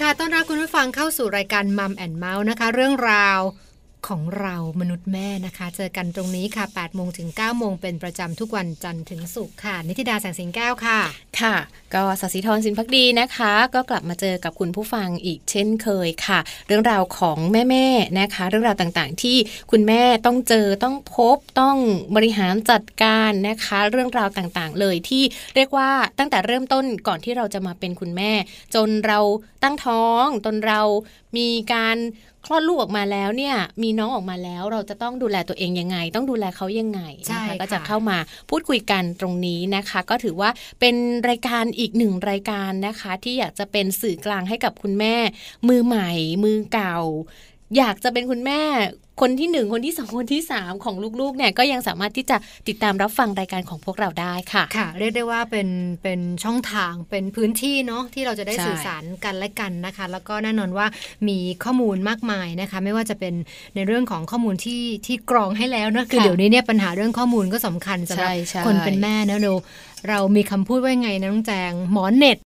ค่ะตอนนี้คุณผู้ฟังเข้าสู่รายการมัมแอนเมาส์นะคะ เรื่องราว ของเรามนุษย์แม่นะคะ เจอกันตรงนี้ค่ะ8โมงถึง9โมงเป็นประจำทุกวันจันทร์ถึงศุกร์ค่ะ นิติดาแสงสิงแก้วค่ะ ค่ะ ก็สัสิธรสินพักดีนะคะ ก็กลับมาเจอกับคุณผู้ฟังอีกเช่นเคยค่ะ เรื่องราวของแม่ๆนะคะ เรื่องราวต่างๆ ที่คุณแม่ต้องเจอต้องพบต้องบริหารจัดการนะคะ เรื่องราวต่างๆ เลยที่เรียกว่าตั้งแต่เริ่มต้นก่อนที่เราจะมาเป็นคุณแม่ จนเราตั้งท้องจนเรามีการคลอดลูกออกมาแล้วเนี่ยมีน้องออกมาแล้วเราจะต้องดูแลตัวเองยังไง ต้องดูแลเขายังไงใช่นะคะค่ะก็จะเข้ามาพูดคุยกันตรงนี้นะคะ ก็ถือว่าเป็นรายการอีกหนึ่งรายการนะคะ ที่อยากจะเป็นสื่อกลางให้กับคุณแม่ มือใหม่ มือเก่า อยากจะเป็นคุณแม่คนที่หนึ่งคนที่สองคนที่สามของลูกๆเนี่ยก็ยังสามารถที่จะติดตามรับฟังรายการของพวกเราได้ค่ะค่ะ เรียกได้ว่าเป็นเป็นช่องทางเป็นพื้นที่เนาะที่เราจะได้ใช่สื่อสารกันและกันนะคะ แล้วก็แน่นอนว่ามีข้อมูลมากมายนะคะ ไม่ว่าจะเป็นในเรื่องของข้อมูลที่ที่กรองให้แล้วนะคือค่ะเดี๋ยวนี้เนี่ยปัญหาเรื่องข้อมูลก็สำคัญสำหรับใช่ใช่คนเป็นแม่นะเราเรามีคำพูดว่าไงนะน้องแจงหมอเน็ต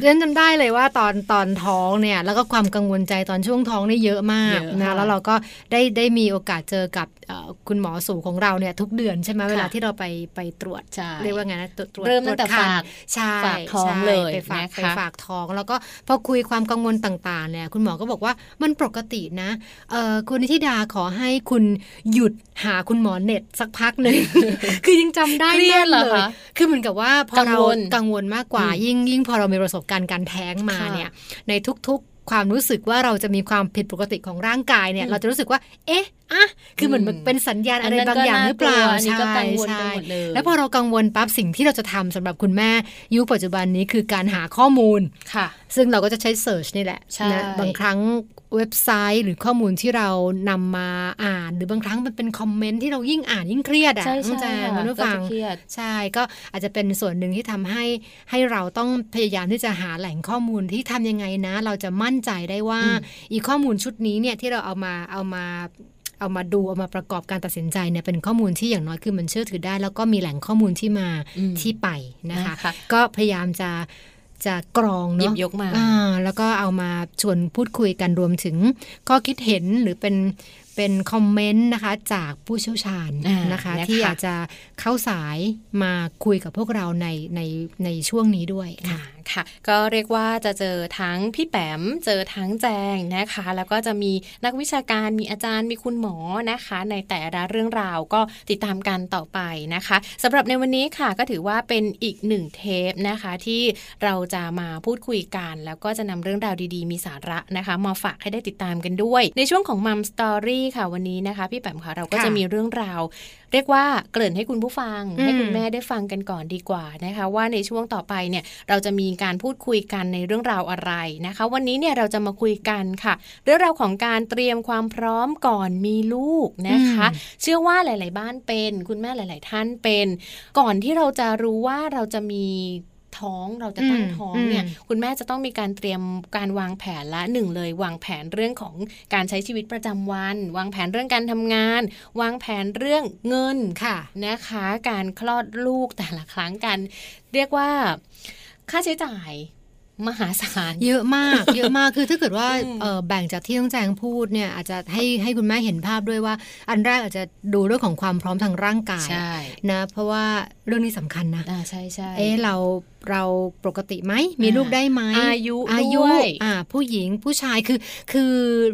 เรียนจำได้เลยว่าตอนตอนท้องเนี่ย แล้วก็ความกังวลใจตอนช่วงท้องนี่เยอะมากเยอะนะค่ะแล้วเราก็ได้ได้มีโอกาสเจอกับเอ่อคุณหมอสูของเราเนี่ยทุกเดือนใช่ไหมเวลาที่เราไปไปตรวจใช่เรียกว่าไงนะตรวจตรวจเริ่มตั้งแต่รวจคันฝากใช่ฝากท้องใช่เลยไปฝากนะคะไปฝากท้อง แล้วก็พอคุยความกังวลต่างๆเนี่ยคุณหมอก็บอกว่ามันปกตินะเอ่อคุณนิธิดาขอให้คุณหยุดหาคุณหมอเน็ตสักพักหนึ่งคือยังจำได้เครียดเหรอแม่นเลยคะคือเหมือนกับว่าพอกังเราวลกังวลมากกว่าอืมยิ่งยิ่งพอเรามีประสบการณ์การแท้งมาค่ะเนี่ยในทุกๆ ความรู้สึกว่าเราจะมีความผิดปกติของร่างกายเนี่ยอืมเราจะรู้สึกว่า เอ๊ะอะคือเหมือนอืมเป็นสัญญาณอะไรอันนั้นบางอย่างก็น่าหรือเปล่ากลัวอันนี้ก็กังวลใช่ไปหมดเลยแล้วพอเรากังวลปั๊บสิ่งที่เราจะทำสำหรับคุณแม่ยุคปัจจุบันนี้คือการหาข้อมูลค่ะ ซึ่งเราก็จะใช้เ e ิร์ชนี่แหละใช่นะบางครั้ง เว็บไซต์หรือข้อมูลที่เรานำมาอ่าน หรือบางครั้งมันเป็นคอมเมนต์ที่เรายิ่งอ่านยิ่งเครียดอะใช่น้องแจใช่งค่ะคุณผู้ฟังก็จะเครียดใช่ก็อาจจะเป็นส่วนหนึ่งที่ทำให้ให้เราต้องพยายามที่จะหาแหล่งข้อมูลที่ทำยังไงนะ เราจะมั่นใจได้ว่าอืมอีกข้อมูลชุดนี้เนี่ยที่เราเอามาเอามาเอามาดูเอามาประกอบการตัดสินใจเนี่ยเป็นข้อมูลที่อย่างน้อยคือมันเชื่อถือได้ แล้วก็มีแหล่งข้อมูลที่มาอืมที่ไปนะคะนะคะ ก็พยายามจะ จะกรองหยิเนาะบยกมาอ่าแล้วก็เอามาชวนพูดคุยกันรวมถึงข้อคิดเห็นหรือเป็น เป็นคอมเมนต์นะคะจากผู้เชี่ยวชาญอ่านนะคะนะคะที่อยากจะเข้าสายมาคุยกับพวกเราในในในช่วงนี้ด้วยค่ะอ่าค่ะ ก็เรียกว่าจะเจอทั้งพี่แปมเจอทั้งแจงนะคะ แล้วก็จะมีนักวิชาการมีอาจารย์มีคุณหมอนะคะ ในแต่ละเรื่องราวก็ติดตามกันต่อไปนะคะสำหรับในวันนี้ค่ะก็ถือว่าเป็นอีกหนึ่งเทปนะคะ ที่เราจะมาพูดคุยกัน แล้วก็จะนำเรื่องราวดีๆ มีสาระนะคะ มาฝากให้ได้ติดตามกันด้วย ในช่วงของมัมสตอรี่ค่ะวันนี้นะคะ พี่แปมค่ะเราก็ค่ะจะมีเรื่องราว เรียกว่าเกริ่นให้คุณผู้ฟังอืมให้คุณแม่ได้ฟังกันก่อนดีกว่านะคะ ว่าในช่วงต่อไปเนี่ยเราจะมีการพูดคุยกันในเรื่องราวอะไรนะคะ วันนี้เนี่ยเราจะมาคุยกันค่ะ เรื่องราวของการเตรียมความพร้อมก่อนมีลูกนะคะ เชื่อว่าหลาย ๆ บ้านเป็น คุณแม่หลาย ๆ ท่านเป็น ก่อนที่เราจะรู้ว่าเราจะมี ท้องเราจะตั้งอืมท้องเนี่ยอืมคุณแม่จะต้องมีการเตรียมการวางแผนละหนึ่งเลยวางแผนเรื่องของการใช้ชีวิตประจำวัน วางแผนเรื่องการทำงาน วางแผนเรื่องเงินค่ะนะคะ การคลอดลูกแต่ละครั้งกัน เรียกว่าค่าใช้จ่ายมหาศาลเยอะมากเยอะมากคือถ้าเกิดว่าอืมเอ่อแบ่งจากที่ต้องแจงพูดเนี่ยอาจจะให้ให้คุณแม่เห็นภาพด้วยว่า อันแรกอาจจะดูเรื่องของความพร้อมทางร่างกายใช่นะเพราะว่าเรื่องนี้สำคัญนะอ่าใช่ใช่เอ๊ะเราเราปกติไหมมีอ่าลูกได้ไหมอายุอายุด้วยอ่าผู้หญิงผู้ชายคือ คือ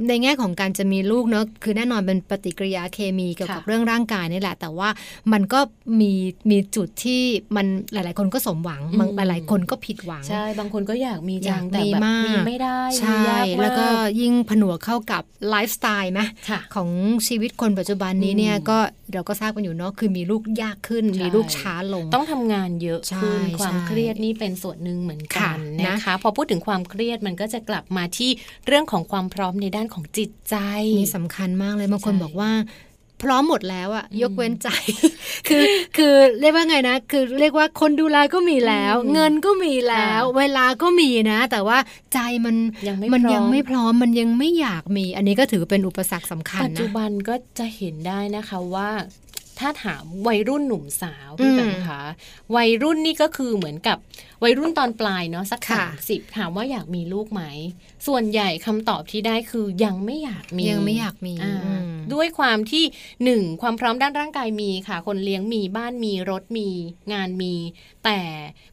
ในแง่ของการจะมีลูกเนาะคือแน่นอนเป็นปฏิกิริยาเคมีเกี่ยวกับค่ะเรื่องร่างกายนี่แหละ แต่ว่ามันก็มีมีจุดที่มันหลาย ๆ คนก็สมหวังบางอืมหลายๆคนก็ผิดหวังใช่บางคนก็อยากมีอจัยากงแต่มีแบบมากมีไม่ได้ใช่มียากมากแล้วก็ยิ่งผนวกเข้ากับไลฟ์สไตล์ไหมค่ะของชีวิตคนปัจจุบันนี้เนี่ยอืมก็เราก็ทราบกันอยู่เนาะคือมีลูกยากขึ้นใช่มีลูกช้าลง ต้องทำงานเยอะขึ้นใช่ความใช่เครียดนี่เป็นส่วนหนึ่งเหมือนกัค่ะนนะนะคะ พอพูดถึงความเครียดมันก็จะกลับมาที่เรื่องของความพร้อมในด้านของจิตใจ นี่สำคัญมากเลยบางคนใช่บอกว่าพร้อมหมดแล้วอะอืมยกเว้นใจ คือคือเรียกว่าไงนะ คือเรียกว่าคนดูแลก็มีแล้วอืมเงินก็มีแล้วค่ะเวลาก็มีนะ แต่ว่าใจมันยังไม่มันพร้อมยังไม่พร้อมมันยังไม่อยากมี อันนี้ก็ถือเป็นอุปสรรคสำคัญปัจจุนะบันก็จะเห็นได้นะคะว่า ถ้าถามวัยรุ่นหนุ่มสาวพี่อืมแบงคะวัยรุ่นนี่ก็คือเหมือนกับวัยรุ่นตอนปลายเนาะสักค่ะสามสิบถามว่าอยากมีลูกไหม ส่วนใหญ่คำตอบที่ได้คือยังไม่อยากมียังไม่อยากมีอ่าอืมด้วยความที่หนึ่งความพร้อมด้านร่างกายมีค่ะ คนเลี้ยงมีบ้านมีรถมี งานมี แต่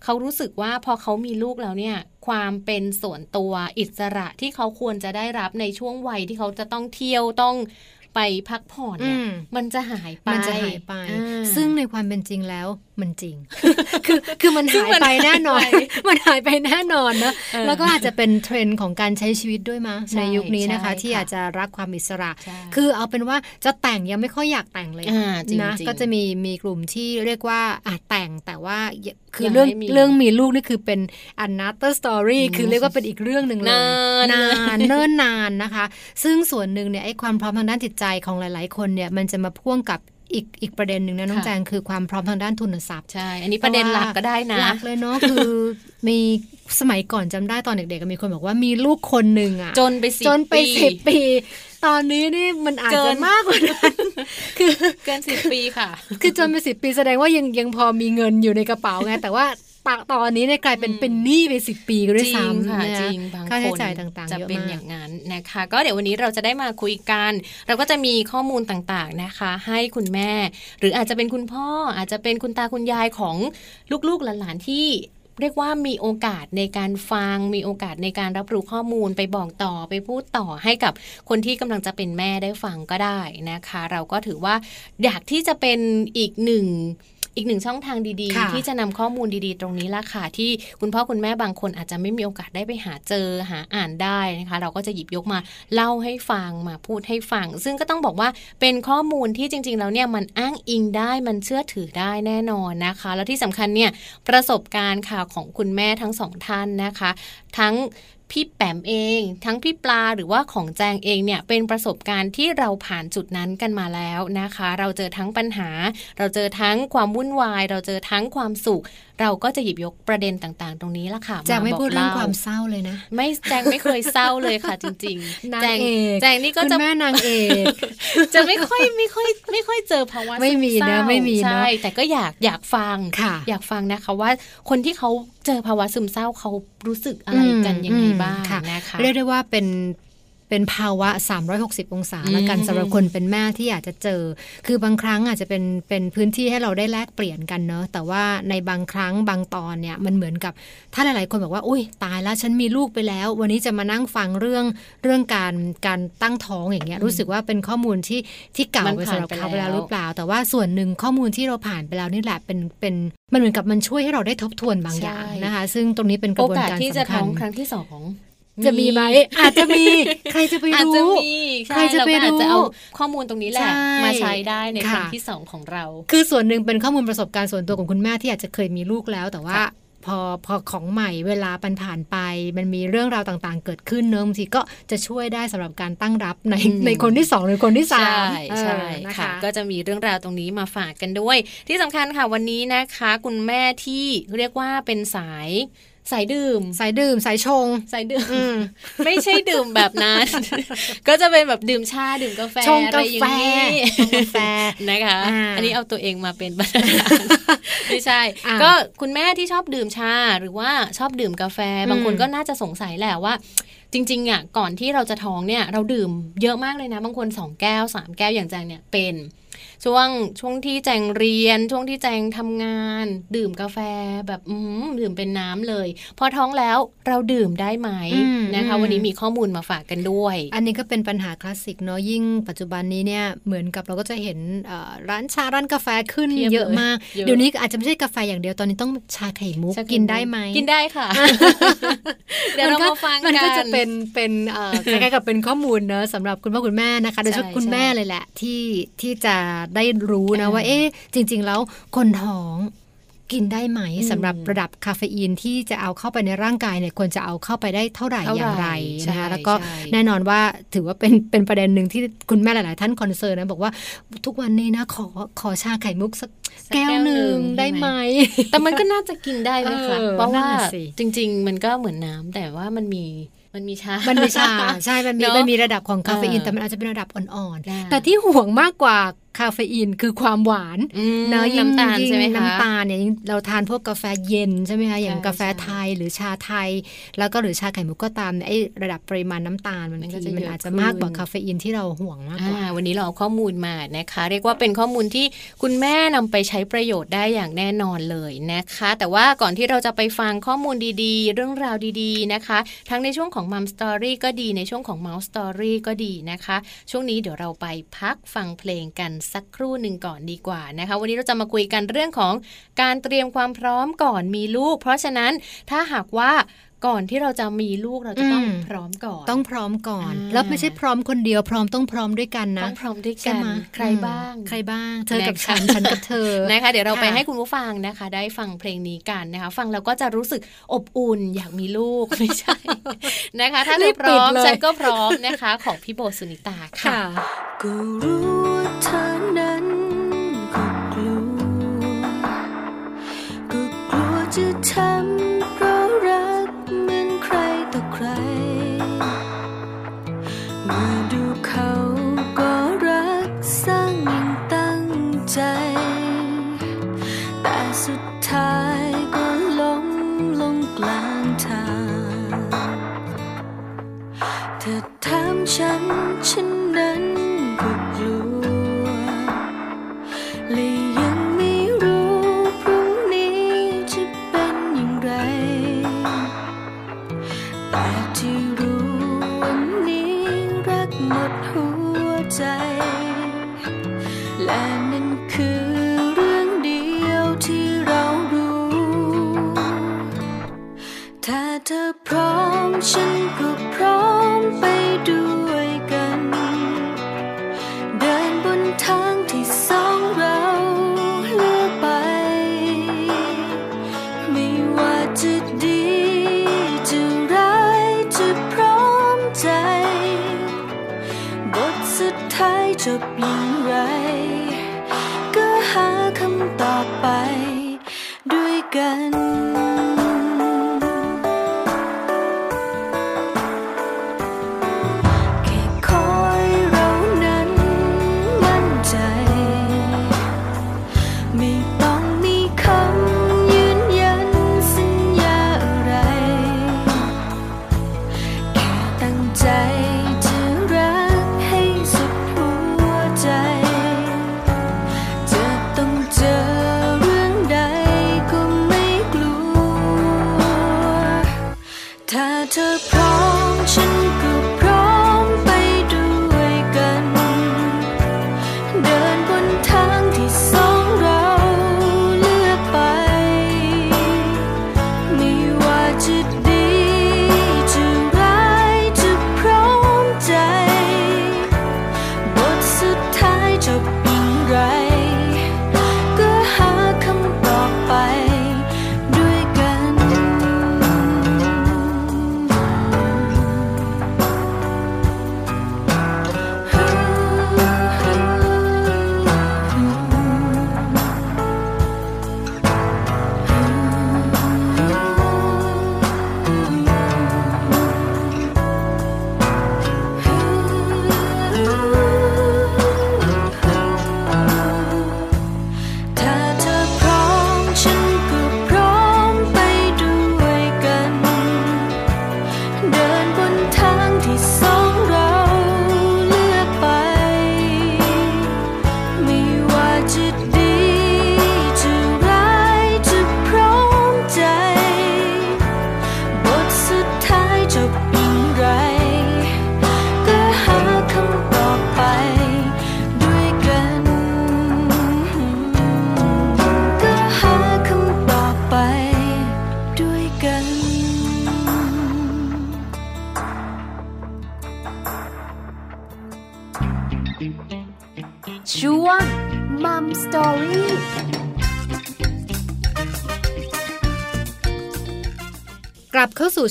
เขารู้สึกว่าพอเขามีลูกแล้วเนี่ยความเป็นส่วนตัวอิสระที่เขาควรจะได้รับในช่วงวัยที่เขาจะต้องเที่ยวต้อง ไปพักผ่อนเนี่ยอืมมันจะหายไปมันจะหายไปอ่าซึ่งในความเป็นจริงแล้วมันจริง คือคือมันซึ่งหายมันไปแน่นอนหายไปมันหายไปแน่นอนนะเออแล้วก็อาจจะเป็นเทรนด์ของการใช้ชีวิตด้วยมะใช่ในยุคนี้นะคะใช่ที่ค่ะอาจจะรักความอิสระใช่คือเอาเป็นว่าจะแต่งยังไม่ค่อยอยากแต่งเลยอ่าจริงนะจริงก็จะมีมีกลุ่มที่เรียกว่าอาจแต่งแต่ว่า คือยังเรื่องไม่มีเรื่องมีลูกนี่คือเป็น another story คือเรียกว่าเป็นอีกเรื่องหนึ่งเลยนานนานเนิ่นนานนะคะ ซึ่งส่วนหนึ่งเนี่ยไอ้ความพร้อมทางด้านจิตใจของหลาย ๆ คนเนี่ยมันจะมาพ่วงกับ อีกอีกประเด็นหนึ่งนะน้องค่ะแจงคือความพร้อมทางด้านทุนทรัพย์ใช่ อันนี้ประเด็นหลักก็ได้นะหลักเลยเนาะคือมีสมัยก่อนจำได้ตอนเด็กๆก็มีคนบอกว่ามีลูกคนหนึ่งอะจนไปสิบจนไปปีสิบปี ตอนนี้นี่มันอาจเกิจะนมากกว่านั้นคือเกินสิบปีค่ะ คือจนไปสิบปีแสดงว่ายังยังพอมีเงินอยู่ในกระเป๋าไงแต่ว่า ปะตอนนี้เนี่ยกลายเป็นอืมเป็นหนี้ไปสิบปีก็ด้วยจริงซ้ำค่ะนะจริงบางค่าคใช้นจ่ายต่างๆจะเยอะเป็นมากอย่างนั้นนะคะ ก็เดี๋ยววันนี้เราจะได้มาคุยกัน เราก็จะมีข้อมูลต่างๆนะคะ ให้คุณแม่ หรืออาจจะเป็นคุณพ่ออาจจะเป็นคุณตาคุณยายของลูกๆหลานๆที่เรียกว่ามีโอกาสในการฟัง มีโอกาสในการรับรู้ข้อมูลไปบอกต่อไปพูดต่อให้กับคนที่กำลังจะเป็นแม่ได้ฟังก็ได้นะคะ เราก็ถือว่าอยากที่จะเป็นอีกหนึ่ง อีกหนึ่งช่องทางดีค่ะๆที่จะนำข้อมูลดีๆ ตรงนี้ละค่ะ ที่คุณพ่อคุณแม่บางคนอาจจะไม่มีโอกาสได้ไปหาเจอหาอ่านได้นะคะ เราก็จะหยิบยกมาเล่าให้ฟังมาพูดให้ฟัง ซึ่งก็ต้องบอกว่าเป็นข้อมูลที่จริง ๆ แล้วเนี่ยมันอ้างอิงได้มันเชื่อถือได้แน่นอนนะคะ แล้วที่สำคัญเนี่ยประสบการณ์ค่ะของคุณแม่ทั้งสองท่านนะคะ ทั้ง พี่แปมเอง ทั้งพี่ปลาหรือว่าของแจงเองเนี่ยเป็นประสบการณ์ที่เราผ่านจุดนั้นกันมาแล้วนะคะ เราเจอทั้งปัญหา เราเจอทั้งความวุ่นวาย เราเจอทั้งความสุขเราก็จะหยิบยกประเด็นต่างๆ ตรงนี้ละค่ะแจงไม่บกพูดเรื่องล่ความเศร้าเลยนะ ไม่แจงไม่เคยเศร้าเลยค่ะ จริงๆนางแจงเอกแจงนี่ก็คุณจะแม่นางเอกจะไม่ค่อยไม่ค่อยไม่ค่อยเจอภาวะไม่มีซึเศร้านะไม่มีเนอะใช่แต่ก็อยากอยากฟังค่ะอยากฟังนะคะว่าคนที่เขาเจอภาวะซึมเศร้าเขารู้สึกอะไรกันยังไงบ้างค่ะนะคะเรียกได้ว่าเป็น เป็นภาวะ 360 องศาอืมละกันสำหรับคนเป็นแม่ที่อยากจะเจอ คือบางครั้งอาจจะเป็นเป็นพื้นที่ให้เราได้แลกเปลี่ยนกันเนอะแต่ว่าในบางครั้งบางตอนเนี่ยมันเหมือนกับถ้าหลาย ๆ คนบอกว่าอุ้ยตายแล้วฉันมีลูกไปแล้ว วันนี้จะมานั่งฟังเรื่องเรื่องการการตั้งท้องอย่างเงี้ยรู้สึกว่าเป็นข้อมูลที่ที่เก่ามันไปผ่านสำหรับเขาไปไปแล้แล้ววหรือเปล่า แต่ว่าส่วนหนึ่งข้อมูลที่เราผ่านไปแล้วนี่แหละเป็นเป็นมันเหมือนกับมันช่วยให้เราได้ทบทวนบางอย่างใช่นะคะ ซึ่งตรงนี้เป็นกโอระบวนกาสการที่จะสำคัท้ญองครั้งที่สอง จะมีไหมอาจจะมี ใครจะไปอาจจะรู้มีใครจะไปเราก็อาจจะรู้เอาข้อมูลตรงนี้แหละใช่มาใช้ได้ในครั้งค่ะที่สองของเรา คือส่วนหนึ่งเป็นข้อมูลประสบการณ์ส่วนตัวของคุณแม่ที่อาจจะเคยมีลูกแล้วแต่ว่าค่ะพอพอของใหม่เวลาปันผ่านไป มันมีเรื่องราวต่างๆ เกิดขึ้นเนอะบางทีก็จะช่วยได้สำหรับการตั้งรับในอืมในคนที่สองหรือคนที่สามใช่ใช่เออนะค่ะคะก็จะมีเรื่องราวตรงนี้มาฝากกันด้วย ที่สำคัญค่ะวันนี้นะคะ คุณแม่ที่เรียกว่าเป็นสาย สายดื่ม สายดื่ม สายชง สายดื่มอืมไม่ใช่ดื่มแบบนั้น ก็จะเป็นแบบดื่มชา ดื่มกาแฟชงอะไรกาอย่าแฟงนี้ชงกาแฟนะคะอ่าอันนี้เอาตัวเองมาเป็นประธานไม่ใช่อ่าก็คุณแม่ที่ชอบดื่มชาหรือว่าชอบดื่มกาแฟอืมบางคนก็น่าจะสงสัยแหละว่าจริงๆอะก่อนที่เราจะท้องเนี่ย เราดื่มเยอะมากเลยนะ บางคนสองแก้วสามแก้วอย่างแจงเนี่ยเป็น ช่วงช่วงที่แจงเรียน ช่วงที่แจงทำงาน ดื่มกาแฟแบบอืมดื่มเป็นน้ำเลย พอท้องแล้วเราดื่มได้ไหมอืมนะคะอืมวันนี้มีข้อมูลมาฝากกันด้วย อันนี้ก็เป็นปัญหาคลาสสิกเนาะยิ่งปัจจุบันนี้เนี่ยเหมือนกับเราก็จะเห็นเอ่อร้านชาร้านกาแฟขึ้นเพียบเยอะมากเลยเยอะเดี๋ยวนี้อาจจะไม่ใช่กาแฟอย่างเดียวตอนนี้ต้องชาไข่มุกชาเขียวกินได้ไหมกินได้ค่ะ เดี๋ยวเรามาฟังมันกัก็นจะเป็นเป็นเอ่อคล้ายๆกับเป็นข้อมูลเนอะสำหรับคุณพ่อคุณแม่นะคะ โดยเฉพาะใช่คุณแม่ใช่เลยแหละที่ที่จะได้รู้นะอ่าว่า เอ๊ะจริง ๆ แล้วคนท้องกินได้ไหมอืมสำหรับระดับคาเฟอีนที่จะเอาเข้าไปในร่างกายเนี่ยควรจะเอาเข้าไปได้เท่าไหร่เท่าไหร่อย่างไรนะคะใช่แล้วก็ใช่แน่นอนว่าถือว่าเป็นเป็นประเด็นหนึ่งที่คุณแม่หลาย ๆ ท่าน concern นะบอกว่าทุกวันนี้นะขอขอชาไข่มุกสักสักแก้วหนึ่งใช่ได้ไหม แต่มันก็น่าจะกินได้ไหมคะเออเพราะว่านั่นน่ะสิจริง ๆ มันก็เหมือนน้ำแต่ว่ามันมีมันมีชา มันมีชา ใช่ มันมีเนอะมันมีระดับของคาเฟอีนเออแต่มันอาจจะเป็นระดับอ่อนได้ๆแต่ที่ห่วงมากกว่า คาเฟอีนคือความหวานอืมเนอะยิ่งน้ำตาลยิ่งใช่ไหมคะน้ำตาลเนี่ยยิ่งเราทานพวกกาแฟเย็นใช่ไหมคะอย่างใช่กาแฟใช่ไทยหรือชาไทย แล้วก็หรือชาไข่มุกก็ตามเนี่ยไอ้ระดับปริมาณน้ำตาลมันมันก็ทีจะมันเยอะอาจจะขึ้นมากกว่าคาเฟอีนที่เราห่วงมากกว่าอ่าวันนี้เราเอาข้อมูลมานะคะ เรียกว่าเป็นข้อมูลที่คุณแม่นำไปใช้ประโยชน์ได้อย่างแน่นอนเลยนะคะ แต่ว่าก่อนที่เราจะไปฟังข้อมูลดีๆ เรื่องราวดีๆนะคะ ทั้งในช่วงของ Mum Story ก็ดีในช่วงของ Mouse Story ก็ดีนะคะ ช่วงนี้เดี๋ยวเราไปพักฟังเพลงกันสักครู่หนึ่งก่อนดีกว่านะคะ วันนี้เราจะมาคุยกันเรื่องของการเตรียมความพร้อมก่อนมีลูก เพราะฉะนั้นถ้าหากว่าก่อนที่เราจะมีลูกเราจะต้องอืมพร้อมก่อน ต้องพร้อมก่อนอ่าแล้วไม่ใช่พร้อมคนเดียวพร้อมต้องพร้อมด้วยกันนะต้องพร้อมด้วยใช่กันไหมใครบ้าง ใครบ้าง เธอกับนะคะฉันฉันกับเธอนะคะ เดี๋ยวเราไปค่ะให้คุณผู้ฟังนะคะ ได้ฟังเพลงนี้กันนะคะ ฟังแล้วก็จะรู้สึกอบอุ่นอยากมีลูกไม่ใช่นะคะ ถ้าเธรีอบพปิร้ดอมเลยฉันก็พร้อมนะคะ ของพี่โบสุนิตาค่ะค่ะก็รู้ว่าเธอ จะทำเพราะรักเหมือนใครต่อใคร เมื่อดูเขาก็รักสร้างอย่างตั้งใจ แต่สุดท้ายก็ล้มลงกลางทาง เธอถามฉันฉันนั้น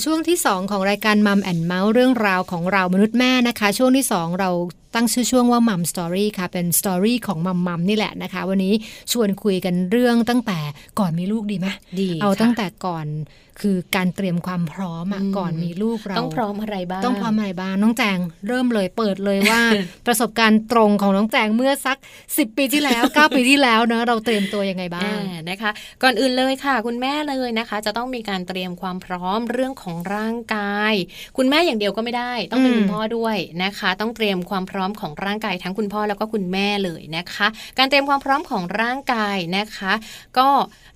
ช่วงที่ 2 ของรายการ Mum and Mouse เรื่องราวของเรามนุษย์แม่นะคะ ช่วงที่ 2 เรา ตั้งชื่อช่วงว่า Mum Story ค่ะ เป็น story ของ mum mum นี่แหละนะคะ วันนี้ชวนคุยกันเรื่องตั้งแต่ก่อนมีลูกดีไหมดีเอาค่ะตั้งแต่ก่อนคือการเตรียมความพร้อมอะอืมก่อนมีลูกเราต้องพร้อมอะไรบ้างต้องพร้อมอะไรบ้างน้องแจงเริ่มเลยเปิดเลยว่า ประสบการณ์ตรงของน้องแจงเมื่อสัก 10 ปีที่แล้ว 9 ปีที่แล้วเนอะเราเตรียมตัวยังไงบ้างอ่านะคะ ก่อนอื่นเลยค่ะ คุณแม่เลยนะคะ จะต้องมีการเตรียมความพร้อมเรื่องของร่างกาย คุณแม่อย่างเดียวก็ไม่ได้ ต้องเป็นอืมคุณพ่อด้วยนะคะ ต้องเตรียมความพร้อมของร่างกายทั้งคุณพ่อแล้วก็คุณแม่เลยนะคะ การเตรียมความพร้อมของร่างกายนะคะ ก็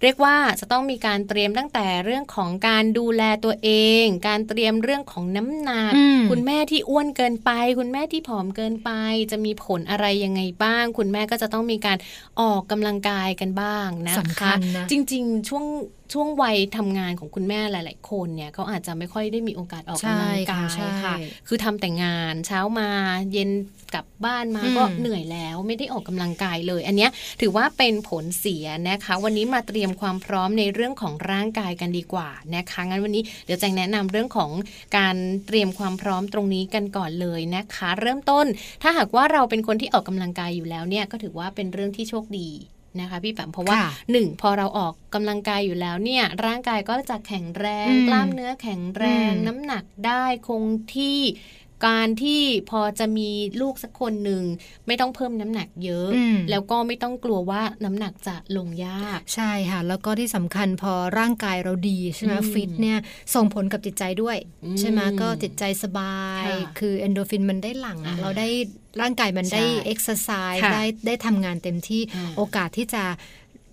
เรียกว่าจะต้องมีการเตรียมตั้งแต่เรื่องของการดูแลตัวเอง การเตรียมเรื่องของน้ำหนักอืมคุณแม่ที่อ้วนเกินไป คุณแม่ที่ผอมเกินไป จะมีผลอะไรยังไงบ้าง คุณแม่ก็จะต้องมีการออกกำลังกายกันบ้างนะคะสำคัญนะจริง ๆ ช่วงช่วงวัยทำงานของคุณแม่หลาย ๆ คนเนี่ยเขาอาจจะไม่ค่อยได้มีโอกาสออกกำลังกายใช่ค่ะค่ะใช่คือทำแต่งานเช้ามาเย็นกลับบ้านมาอืมก็เหนื่อยแล้วไม่ได้ออกกำลังกายเลย อันเนี้ยถือว่าเป็นผลเสียนะคะ วันนี้มาเตรียมความพร้อมในเรื่องของร่างกายกันดีกว่านะคะงั้นวันนี้เดี๋ยวแจงแนะนำเรื่องของการเตรียมความพร้อมตรงนี้กันก่อนเลยนะคะ เริ่มต้น ถ้าหากว่าเราเป็นคนที่ออกกำลังกายอยู่แล้วเนี่ยก็ถือว่าเป็นเรื่องที่โชคดี นะคะพี่แปมเพราะว่าค่ะหนึ่งพอเราออกกำลังกายอยู่แล้วเนี่ยร่างกายก็จะแข็งแรงอืมกล้ามเนื้อแข็งแรงอืมน้ำหนักได้คงที่ การที่พอจะมีลูกสักคนหนึ่งไม่ต้องเพิ่มน้ำหนักเยอะอืมแล้วก็ไม่ต้องกลัวว่าน้ำหนักจะลงยาก ใช่ค่ะ แล้วก็ที่สำคัญพอร่างกายเราดีใช่ไหมอืมฟิตเนี่ยส่งผลกับจิตใจด้วยอืมใช่ไหมก็จิตใจสบายค่ะคือเอ็นดอร์ฟินมันได้หลั่งอะอ่าเราได้ร่างกายมันได้ใช่เอ็กซ์ไซส์ค่ะได้ได้ทำงานเต็มที่อ่าโอกาสที่จะ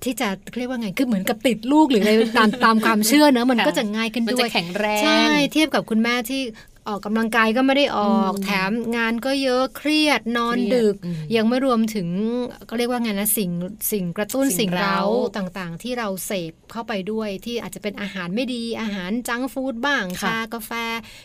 ที่จะเรียกว่าไง คือเหมือนกับติดลูกหรืออะไรตามตามความเชื่อเนอะมันค่ะก็จะง่ายขึ้นมันจะด้วยแข็งแรง ใช่ เทียบกับคุณแม่ที่ ออกกำลังกายก็ไม่ได้ออกอืมแถมงานก็เยอะเครียดนอนเครียดดึกอืมยังไม่รวมถึงก็เรียกว่าไงนะสิ่งสิ่งกระตุ้นสิ่งสิ่งเร้าเร้าต่างๆ ที่เราเสพเข้าไปด้วยที่อาจจะเป็นอาหารไม่ดีอาหาร junk food บ้างค่ะชากาแฟ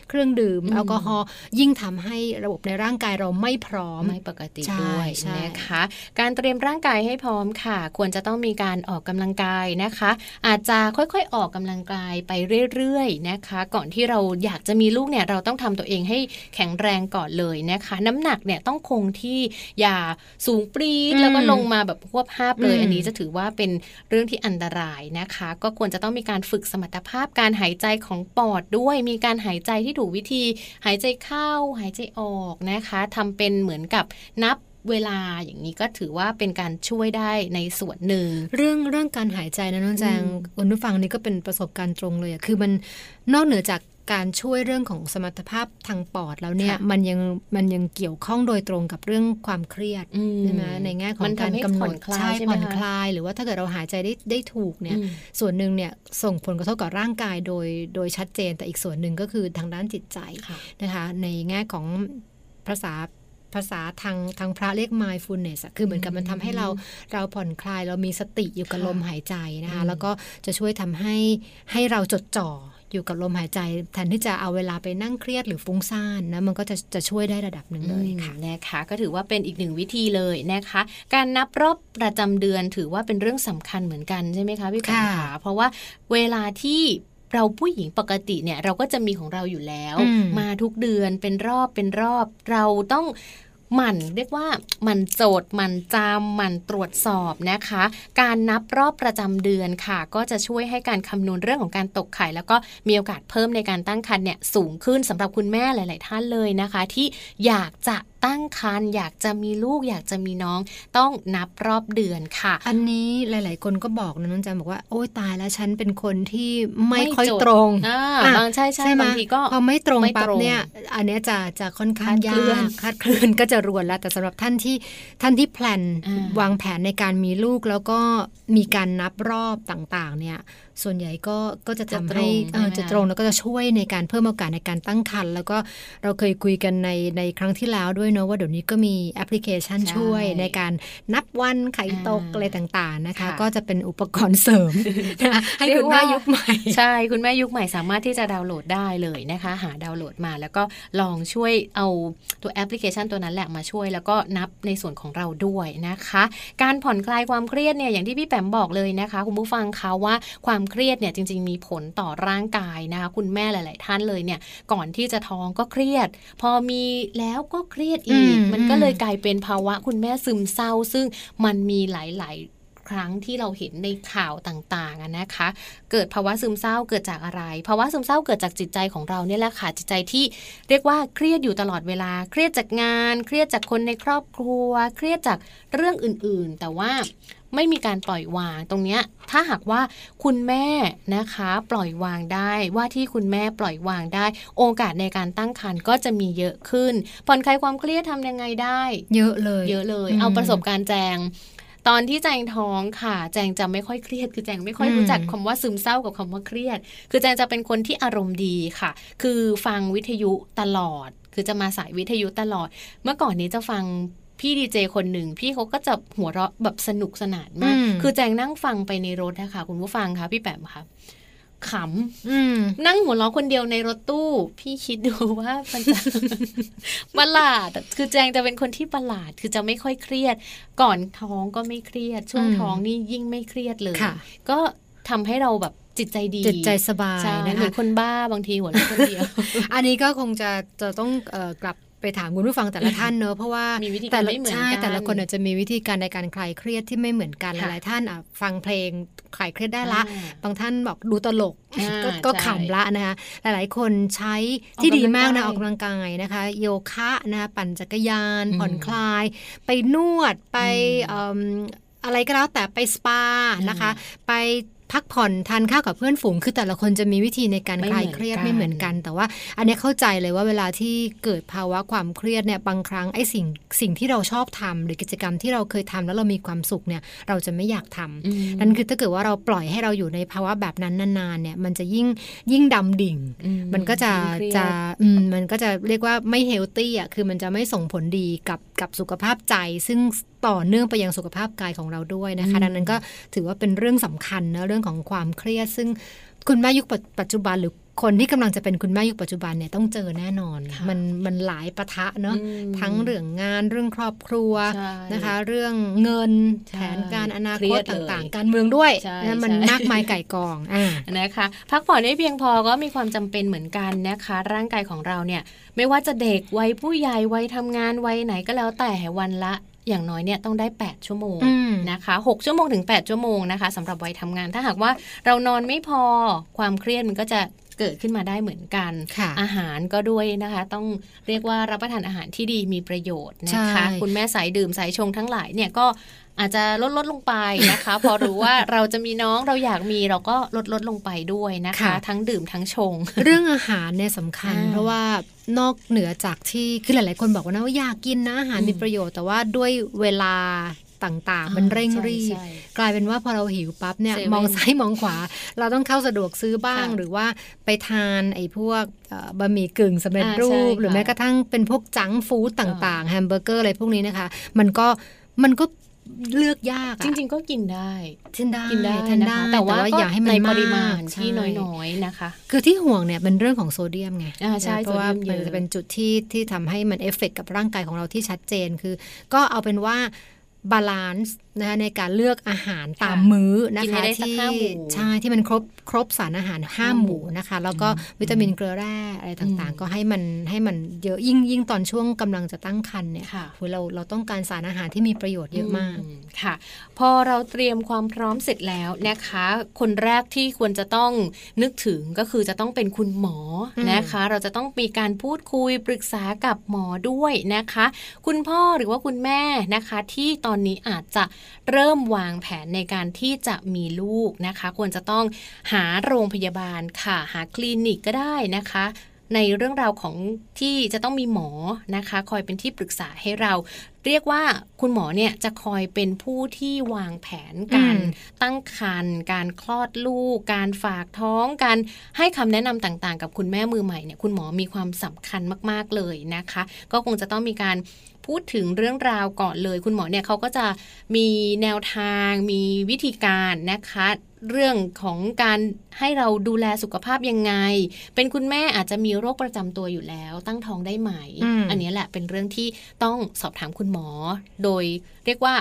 เครื่องดื่มอืมแอลกอฮอล์ยิ่งทำให้ระบบในร่างกายเราไม่พร้อมไม่ปกติใช่ด้วยใช่นะคะการเตรียมร่างกายให้พร้อมค่ะ ควรจะต้องมีการออกกำลังกายนะคะ อาจจะค่อยๆออกกำลังกายไปเรื่อยๆนะคะ ก่อนที่เราอยากจะมีลูกเนี่ยเราต้องทำตัวเองให้แข็งแรงก่อนเลยนะคะ น้ำหนักเนี่ยต้องคงที่อย่าสูงปรี๊ดอืมแล้วก็ลงมาแบบควบห้าบเลยอืมอันนี้จะถือว่าเป็นเรื่องที่อันตรายนะคะ ก็ควรจะต้องมีการฝึกสมรรถภาพการหายใจของปอดด้วย มีการหายใจที่ถูกวิธี หายใจเข้า หายใจออกนะคะทำเป็นเหมือนกับนับเวลาอย่างนี้ก็ถือว่าเป็นการช่วยได้ในส่วนหนึ่ง เรื่องเรื่องการหายใจนะน้องแจงอืมคุณผู้ฟังนี่ก็เป็นประสบการณ์ตรงเลยอะคือมันนอกเหนือจาก การช่วยเรื่องของสมรรถภาพทางปอดแล้วเนี่ยค่ะมันยังมันยังเกี่ยวข้องโดยตรงกับเรื่องความเครียดอืมใช่ไหมในแง่ของมันการทำให้กำหนผ่อดนคลายใช่ใช่ไหมผ่อนคะคลาย หรือว่าถ้าเกิดเราหายใจได้ได้ถูกเนี่ยอืมส่วนหนึ่งเนี่ยส่งผลกระทบกับร่างกายโดยโดยชัดเจน แต่อีกส่วนหนึ่งก็คือทางด้านจิตใจค่ะนะคะในแง่ของภาษาภาษาทางทางพระเรียก mindfulness อะคือเหมือนกับมันทำให้เราเราผ่อนคลาย เรามีสติอยู่กับค่ะลมหายใจนะคะอืมแล้วก็จะช่วยทำให้ให้เราจดจ่อ อยู่กับลมหายใจ แทนที่จะเอาเวลาไปนั่งเครียดหรือฟุ้งซ่านนะมันก็จะจะช่วยได้ระดับหนึ่งเลยค่ะอืมนะคะก็ถือว่าเป็นอีกหนึ่งวิธีเลยนะคะ การนับรอบประจำเดือนถือว่าเป็นเรื่องสำคัญเหมือนกันใช่ไหมคะพี่ปัญค่ะหาเพราะว่าเวลาที่เราผู้หญิงปกติเนี่ยเราก็จะมีของเราอยู่แล้วอืมมาทุกเดือนเป็นรอบเป็นรอบ เราต้อง หมั่นเรียกว่าหมั่นโจทย์หมั่นจำหมั่นตรวจสอบนะคะ การนับรอบประจำเดือนค่ะ ก็จะช่วยให้การคำนวณเรื่องของการตกไข่ แล้วก็มีโอกาสเพิ่มในการตั้งครรภ์เนี่ยสูงขึ้นสำหรับคุณแม่หลาย ๆ ท่านเลยนะคะ ที่อยากจะตั้งครรภ์อยากจะมีลูกอยากจะมีน้องต้องนับรอบเดือนค่ะ อันนี้หลาย ๆ คนก็บอกนะน้องแจงบอกว่าโอ้ยตายแล้วฉันเป็นคนที่ไม่ไม่ค่อยจดตรงอ่าอะบางใช่ใช่ไหมบางทีก็พอไม่ตรงไม่ปั๊บตรงเนี่ยอันเนี้ยจะจะค่อนข้างคลาดเคลื่ยาอนกคลาดเคลื่อนก็จะรวนแล้ว แต่สำหรับท่านที่ท่านที่แพลนอ่าวางแผนในการมีลูกแล้วก็มีการนับรอบต่าง ๆ เนี่ย ส่วนใหญ่ก็ก็จะทำให้เออจะตรงแล้วก็จะช่วยในการเพิ่มโอกาสในการตั้งครรภ์แล้วก็เราเคยคุยกันในในครั้งที่แล้วด้วยเนาะว่าเดี๋ยวนี้ก็มีแอปพลิเคชันใช่ช่วยในการนับวันไข่ตกอ่าอะไรต่างๆนะคะค่ะก็จะเป็นอุปกรณ์เสริมนะคะให้เรียคุกณแม่ว่ายุคใหม่ ใช่คุณแม่ยุคใหม่สามารถที่จะดาวน์โหลดได้เลยนะคะ หาดาวน์โหลดมาแล้วก็ลองช่วยเอาตัวแอปพลิเคชันตัวนั้นแหละมาช่วย แล้วก็นับในส่วนของเราด้วยนะคะ การผ่อนคลายความเครียดเนี่ยอย่างที่พี่แปมบอกเลยนะคะ คุณผู้ฟังคะว่าความเครียดเนี่ยจริง ๆ มีผลต่อร่างกายนะคะคุณแม่หลาย ๆ ท่านเลยเนี่ยก่อนที่จะท้องก็เครียด พอมีแล้วก็เครียดดอีกอืมมันก็เลยอืมกลายเป็นภาวะคุณแม่ซึมเศร้า ซึ่งมันมีหลาย ๆครั้งที่เราเห็นในข่าวต่างๆอะนะคะ เกิดภาวะซึมเศร้าเกิดจากอะไร ภาวะซึมเศร้าเกิดจากจิตใจของเราเนี่ยแหละค่ะ จิตใจที่เรียกว่าเครียดอยู่ตลอดเวลา เครียดจากงาน เครียดจากคนในครอบครัว เครียดจากเรื่องอื่นๆ แต่ว่า ไม่มีการปล่อยวางตรงเนี้ยถ้าหากว่าคุณแม่นะคะ ปล่อยวางได้ว่าที่คุณแม่ปล่อยวางได้ โอกาสในการตั้งครรภ์ก็จะมีเยอะขึ้นผ่อนคลายความเครียดทำยังไงได้ เยอะเลย เยอะเลยอืมเอาประสบการณ์แจงตอนที่แจงท้องค่ะ แจงจะไม่ค่อยเครียด คือแจงไม่ค่อยอืมรู้จักคำว่าซึมเศร้ากับคำว่าเครียด คือแจงจะเป็นคนที่อารมณ์ดีค่ะ คือฟังวิทยุตลอด คือจะมาสายวิทยุตลอด เมื่อก่อนนี้จะฟัง พี่ดีเจคนหนึ่งพี่เขาก็จะหัวเราะแบบสนุกสนานมากอืมคือแจงนั่งฟังไปในรถนะคะคุณผู้ฟังคะพี่แปมคะขำอืมนั่งหัวเราะคนเดียวในรถตู้ พี่คิดดูว่ามันจะประหลาดอะคือแจงจะเป็นคนที่ประหลาด คือจะไม่ค่อยเครียด ก่อนท้องก็ไม่เครียด ช่วงอืมท้องนี่ยิ่งไม่เครียดเลยค่ะก็ทำให้เราแบบจิตใจดี จิตใจสบายใช่นะเหมืคะอนคนบ้าบางทีหัวเราะคนเดียว อันนี้ก็คงจะจะต้องเอ่อกลับ ไปถามคุณผู้ฟังแต่ละท่านเนอะเพราะว่ามีวิธีการแต่ละไม่เหมือนใช่กันแต่ละคนอาจจะมีวิธีการในการคลายเครียดที่ไม่เหมือนกันหค่ะลายๆท่านอะฟังเพลงคลายเครียดได้ละอ่าบางท่านบอกดูตลกอ่าก็ก็ใช่ขำละนะคะหลายๆ คนใช้ที่ดีมากนะออออกกกำกำลัลังงกายนะคะ โยคะนะปั่นจักรยานอืมผ่อนคลาย ไปนวดไปอืมเอิ่มอะไรก็แล้วแต่ไปสปานะคะ ไป พักผ่อนทานข้าวกับเพื่อนฝูง คือแต่ละคนจะมีวิธีในการไม่คลายเหมือนเครียดกันไม่เหมือนกัน แต่ว่า อันเนี้ยเข้าใจเลยว่าเวลาที่เกิดภาวะความเครียดเนี่ยบางครั้งไอ้สิ่งสิ่งที่เราชอบทำหรือกิจกรรมที่เราเคยทำแล้วเรามีความสุขเนี่ยเราจะไม่อยากทำอืมนั่นคือถ้าเกิดว่าเราปล่อยให้เราอยู่ในภาวะแบบนั้นนานๆเนี่ยมันจะยิ่งยิ่งดำดิ่งอืมันก็จะยิ่งเครียดจะอืมมันก็จะเรียกว่าไม่เฮลตี้อะคือมันจะไม่ส่งผลดีกับกับสุขภาพใจ ซึ่งต่อเนื่องไปยังสุขภาพกายของเราด้วยนะคะอืมดังนั้นก็ถือว่าเป็นเรื่องสำคัญนะเรื่องของความเครียด ซึ่งคุณแม่ยุคปัจจุบันหรือคนที่กำลังจะเป็นคุณแม่ยุคปัจจุบันเนี่ยต้องเจอแน่นอนค่ะมันมันหลายปะทะเนาะอืมทั้งเรื่องงานเรื่องครอบครัวใช่นะคะ เรื่องเงินใช่แผนการอนาเครีคตยดเลยต่างๆ การเมืองด้วยใช่นะมันใช่มากมายไก่กองอ่านะคะ พักผ่อนได้เพียงพอก็มีความจำเป็นเหมือนกันนะคะ ร่างกายของเราเนี่ยไม่ว่าจะเด็กวัยผู้ใหญ่วัยทำงานวัยไหนก็แล้วแต่วันละ อย่างน้อยเนี่ยต้องได้ 8 ชั่วโมงอืมนะคะ6ชั่วโมงถึง 8 ชั่วโมงนะคะสำหรับวัยทำงาน ถ้าหากว่าเรานอนไม่พอความเครียดมันก็จะ เกิดขึ้นมาได้เหมือนกันค่ะอาหารก็ด้วยนะคะ ต้องเรียกว่ารับประทานอาหารที่ดีมีประโยชน์นะคะใช่คุณแม่สายดื่มสายชงทั้งหลายเนี่ยก็อาจจะลดลดลงไปนะคะ พอรู้ว่าเราจะมีน้องเราอยากมีเราก็ลดลดลงไปด้วยนะคะค่ะทั้งดื่มทั้งชง เรื่องอาหารเนี่ยสำคัญอ่าเพราะว่านอกเหนือจากที่คือหลาย ๆ คนบอกว่านะว่าอยากกินนะอาหารอืมมีประโยชน์แต่ว่าด้วยเวลา ต่างๆ มันเร่งรีบใช่ใช่กลายเป็นว่าพอเราหิวปั๊บเนี่ยเซเว่นมองซ้ายมองขวา เราต้องเข้าสะดวกซื้อบ้างค่ะหรือว่าไปทานไอ้พวกเอ่อบะหมี่กึ่งสำเร็จอ่ารูใช่ปหรือค่ะแม้กระทั่งเป็นพวก junk food ต่างๆแฮมเบอร์เกอร์อะไรพวกนี้นะคะ มันก็มันก็เลือกยากอะจริง ๆ ก็กินได้กินได้กินได้ทานนะได้คะแต่ว่าก็อย่าให้มันในมากปริมาณใช่ที่น้อยๆนะคะ คือที่ห่วงเนี่ยเป็นเรื่องของโซเดียมไงอ่าใช่เพราะว่าโซเดียมเยมันอะจะเป็นจุดที่ที่ทำให้มันเอฟเฟกกับร่างกายของเราที่ชัดเจนคือ ก็เอาเป็นว่า balance นะคะในการเลือกอาหารตามค่ะมื้อนะกินให้คะได้สักที่ห้าหมู่ใช่ที่มันครบครบสารอาหารห้าห้าหหมู่มู่นะคะ แล้วก็วิตามินเกลือแร่อะไรต่างอืมๆก็ให้มันให้มันเยอะยิ่งยิ่งตอนช่วงกำลังจะตั้งครรภ์เนี่ยค่ะโหเราเราต้องการสารอาหารที่มีประโยชน์เยอะมากอืค่ะ พอเราเตรียมความพร้อมเสร็จแล้วนะคะ คนแรกที่ควรจะต้องนึกถึงก็คือจะต้องเป็นคุณหมออมนะคะ เราจะต้องมีการพูดคุยปรึกษากับหมอด้วยนะคะ คุณพ่อหรือว่าคุณแม่นะคะที่ตอนนี้อาจจะเริ่มวางแผนในการที่จะมีลูกนะคะ ควรจะต้องหาโรงพยาบาลค่ะ หาคลินิกก็ได้นะคะในเรื่องราวของที่จะต้องมีหมอนะคะ คอยเป็นที่ปรึกษาให้เรา เรียกว่าคุณหมอเนี่ยจะคอยเป็นผู้ที่วางแผนการอืมตั้งครรภ์การคลอดลูก การฝากท้องการให้คำแนะนำต่างๆ กับคุณแม่มือใหม่เนี่ยคุณหมอมีความสำคัญมากๆเลยนะคะ ก็คงจะต้องมีการ พูดถึงเรื่องราวก่อนเลย คุณหมอเนี่ยเขาก็จะมีแนวทางมีวิธีการนะคะ เรื่องของการให้เราดูแลสุขภาพยังไง เป็นคุณแม่อาจจะมีโรคประจำตัวอยู่แล้ว ตั้งท้องได้ไหมอืมอันนี้แหละเป็นเรื่องที่ต้องสอบถามคุณหมอ โดยเรียกว่า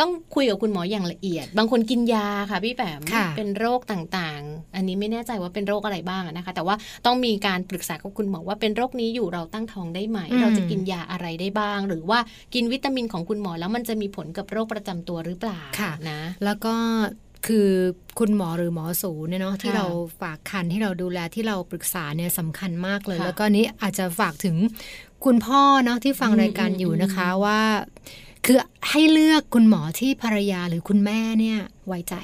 ต้องคุยกับคุณหมออย่างละเอียด บางคนกินยาค่ะพี่แปมค่ะเป็นโรคต่างๆ อันนี้ไม่แน่ใจว่าเป็นโรคอะไรบ้างนะคะ แต่ว่าต้องมีการปรึกษากับคุณหมอว่าเป็นโรคนี้อยู่เราตั้งท้องได้ไหมอืมเราจะกินยาอะไรได้บ้าง หรือว่ากินวิตามินของคุณหมอแล้วมันจะมีผลกับโรคประจำตัวหรือเปล่านะ แล้วก็คือคุณหมอหรือหมอสูเนี่ยเนาะที่ค่ะเราฝากคันที่เราดูแลที่เราปรึกษาเนี่ยสำคัญมากเลยค่ะแล้วก็นี้อาจจะฝากถึงคุณพ่อเนาะที่ฟังอืมรายการอยู่นะคะอืมว่า คือให้เลือกคุณหมอที่ภรรยาหรือคุณแม่เนี่ย ไว้ใจ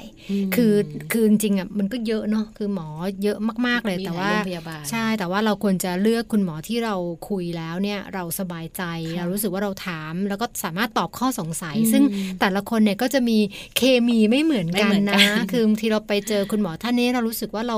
มคือคือจริงๆอะมันก็เยอะเนาะคือหมอเยอะมาก ๆเลยมีแต่หลว่าโรงพยาบาลใช่แต่ว่าเราควรจะเลือกคุณหมอที่เราคุยแล้วเนี่ยเราสบายใจค่ะเรารู้สึกว่าเราถาม แล้วก็สามารถตอบข้อสงสัยอืมซึ่งแต่ละคนเนี่ยก็จะมีเคมีไม่เหมือนกันไม่เหมือนกันะนคือบางทีเราไปเจอคุณหมอท่านนี้เรารู้สึกว่าเรา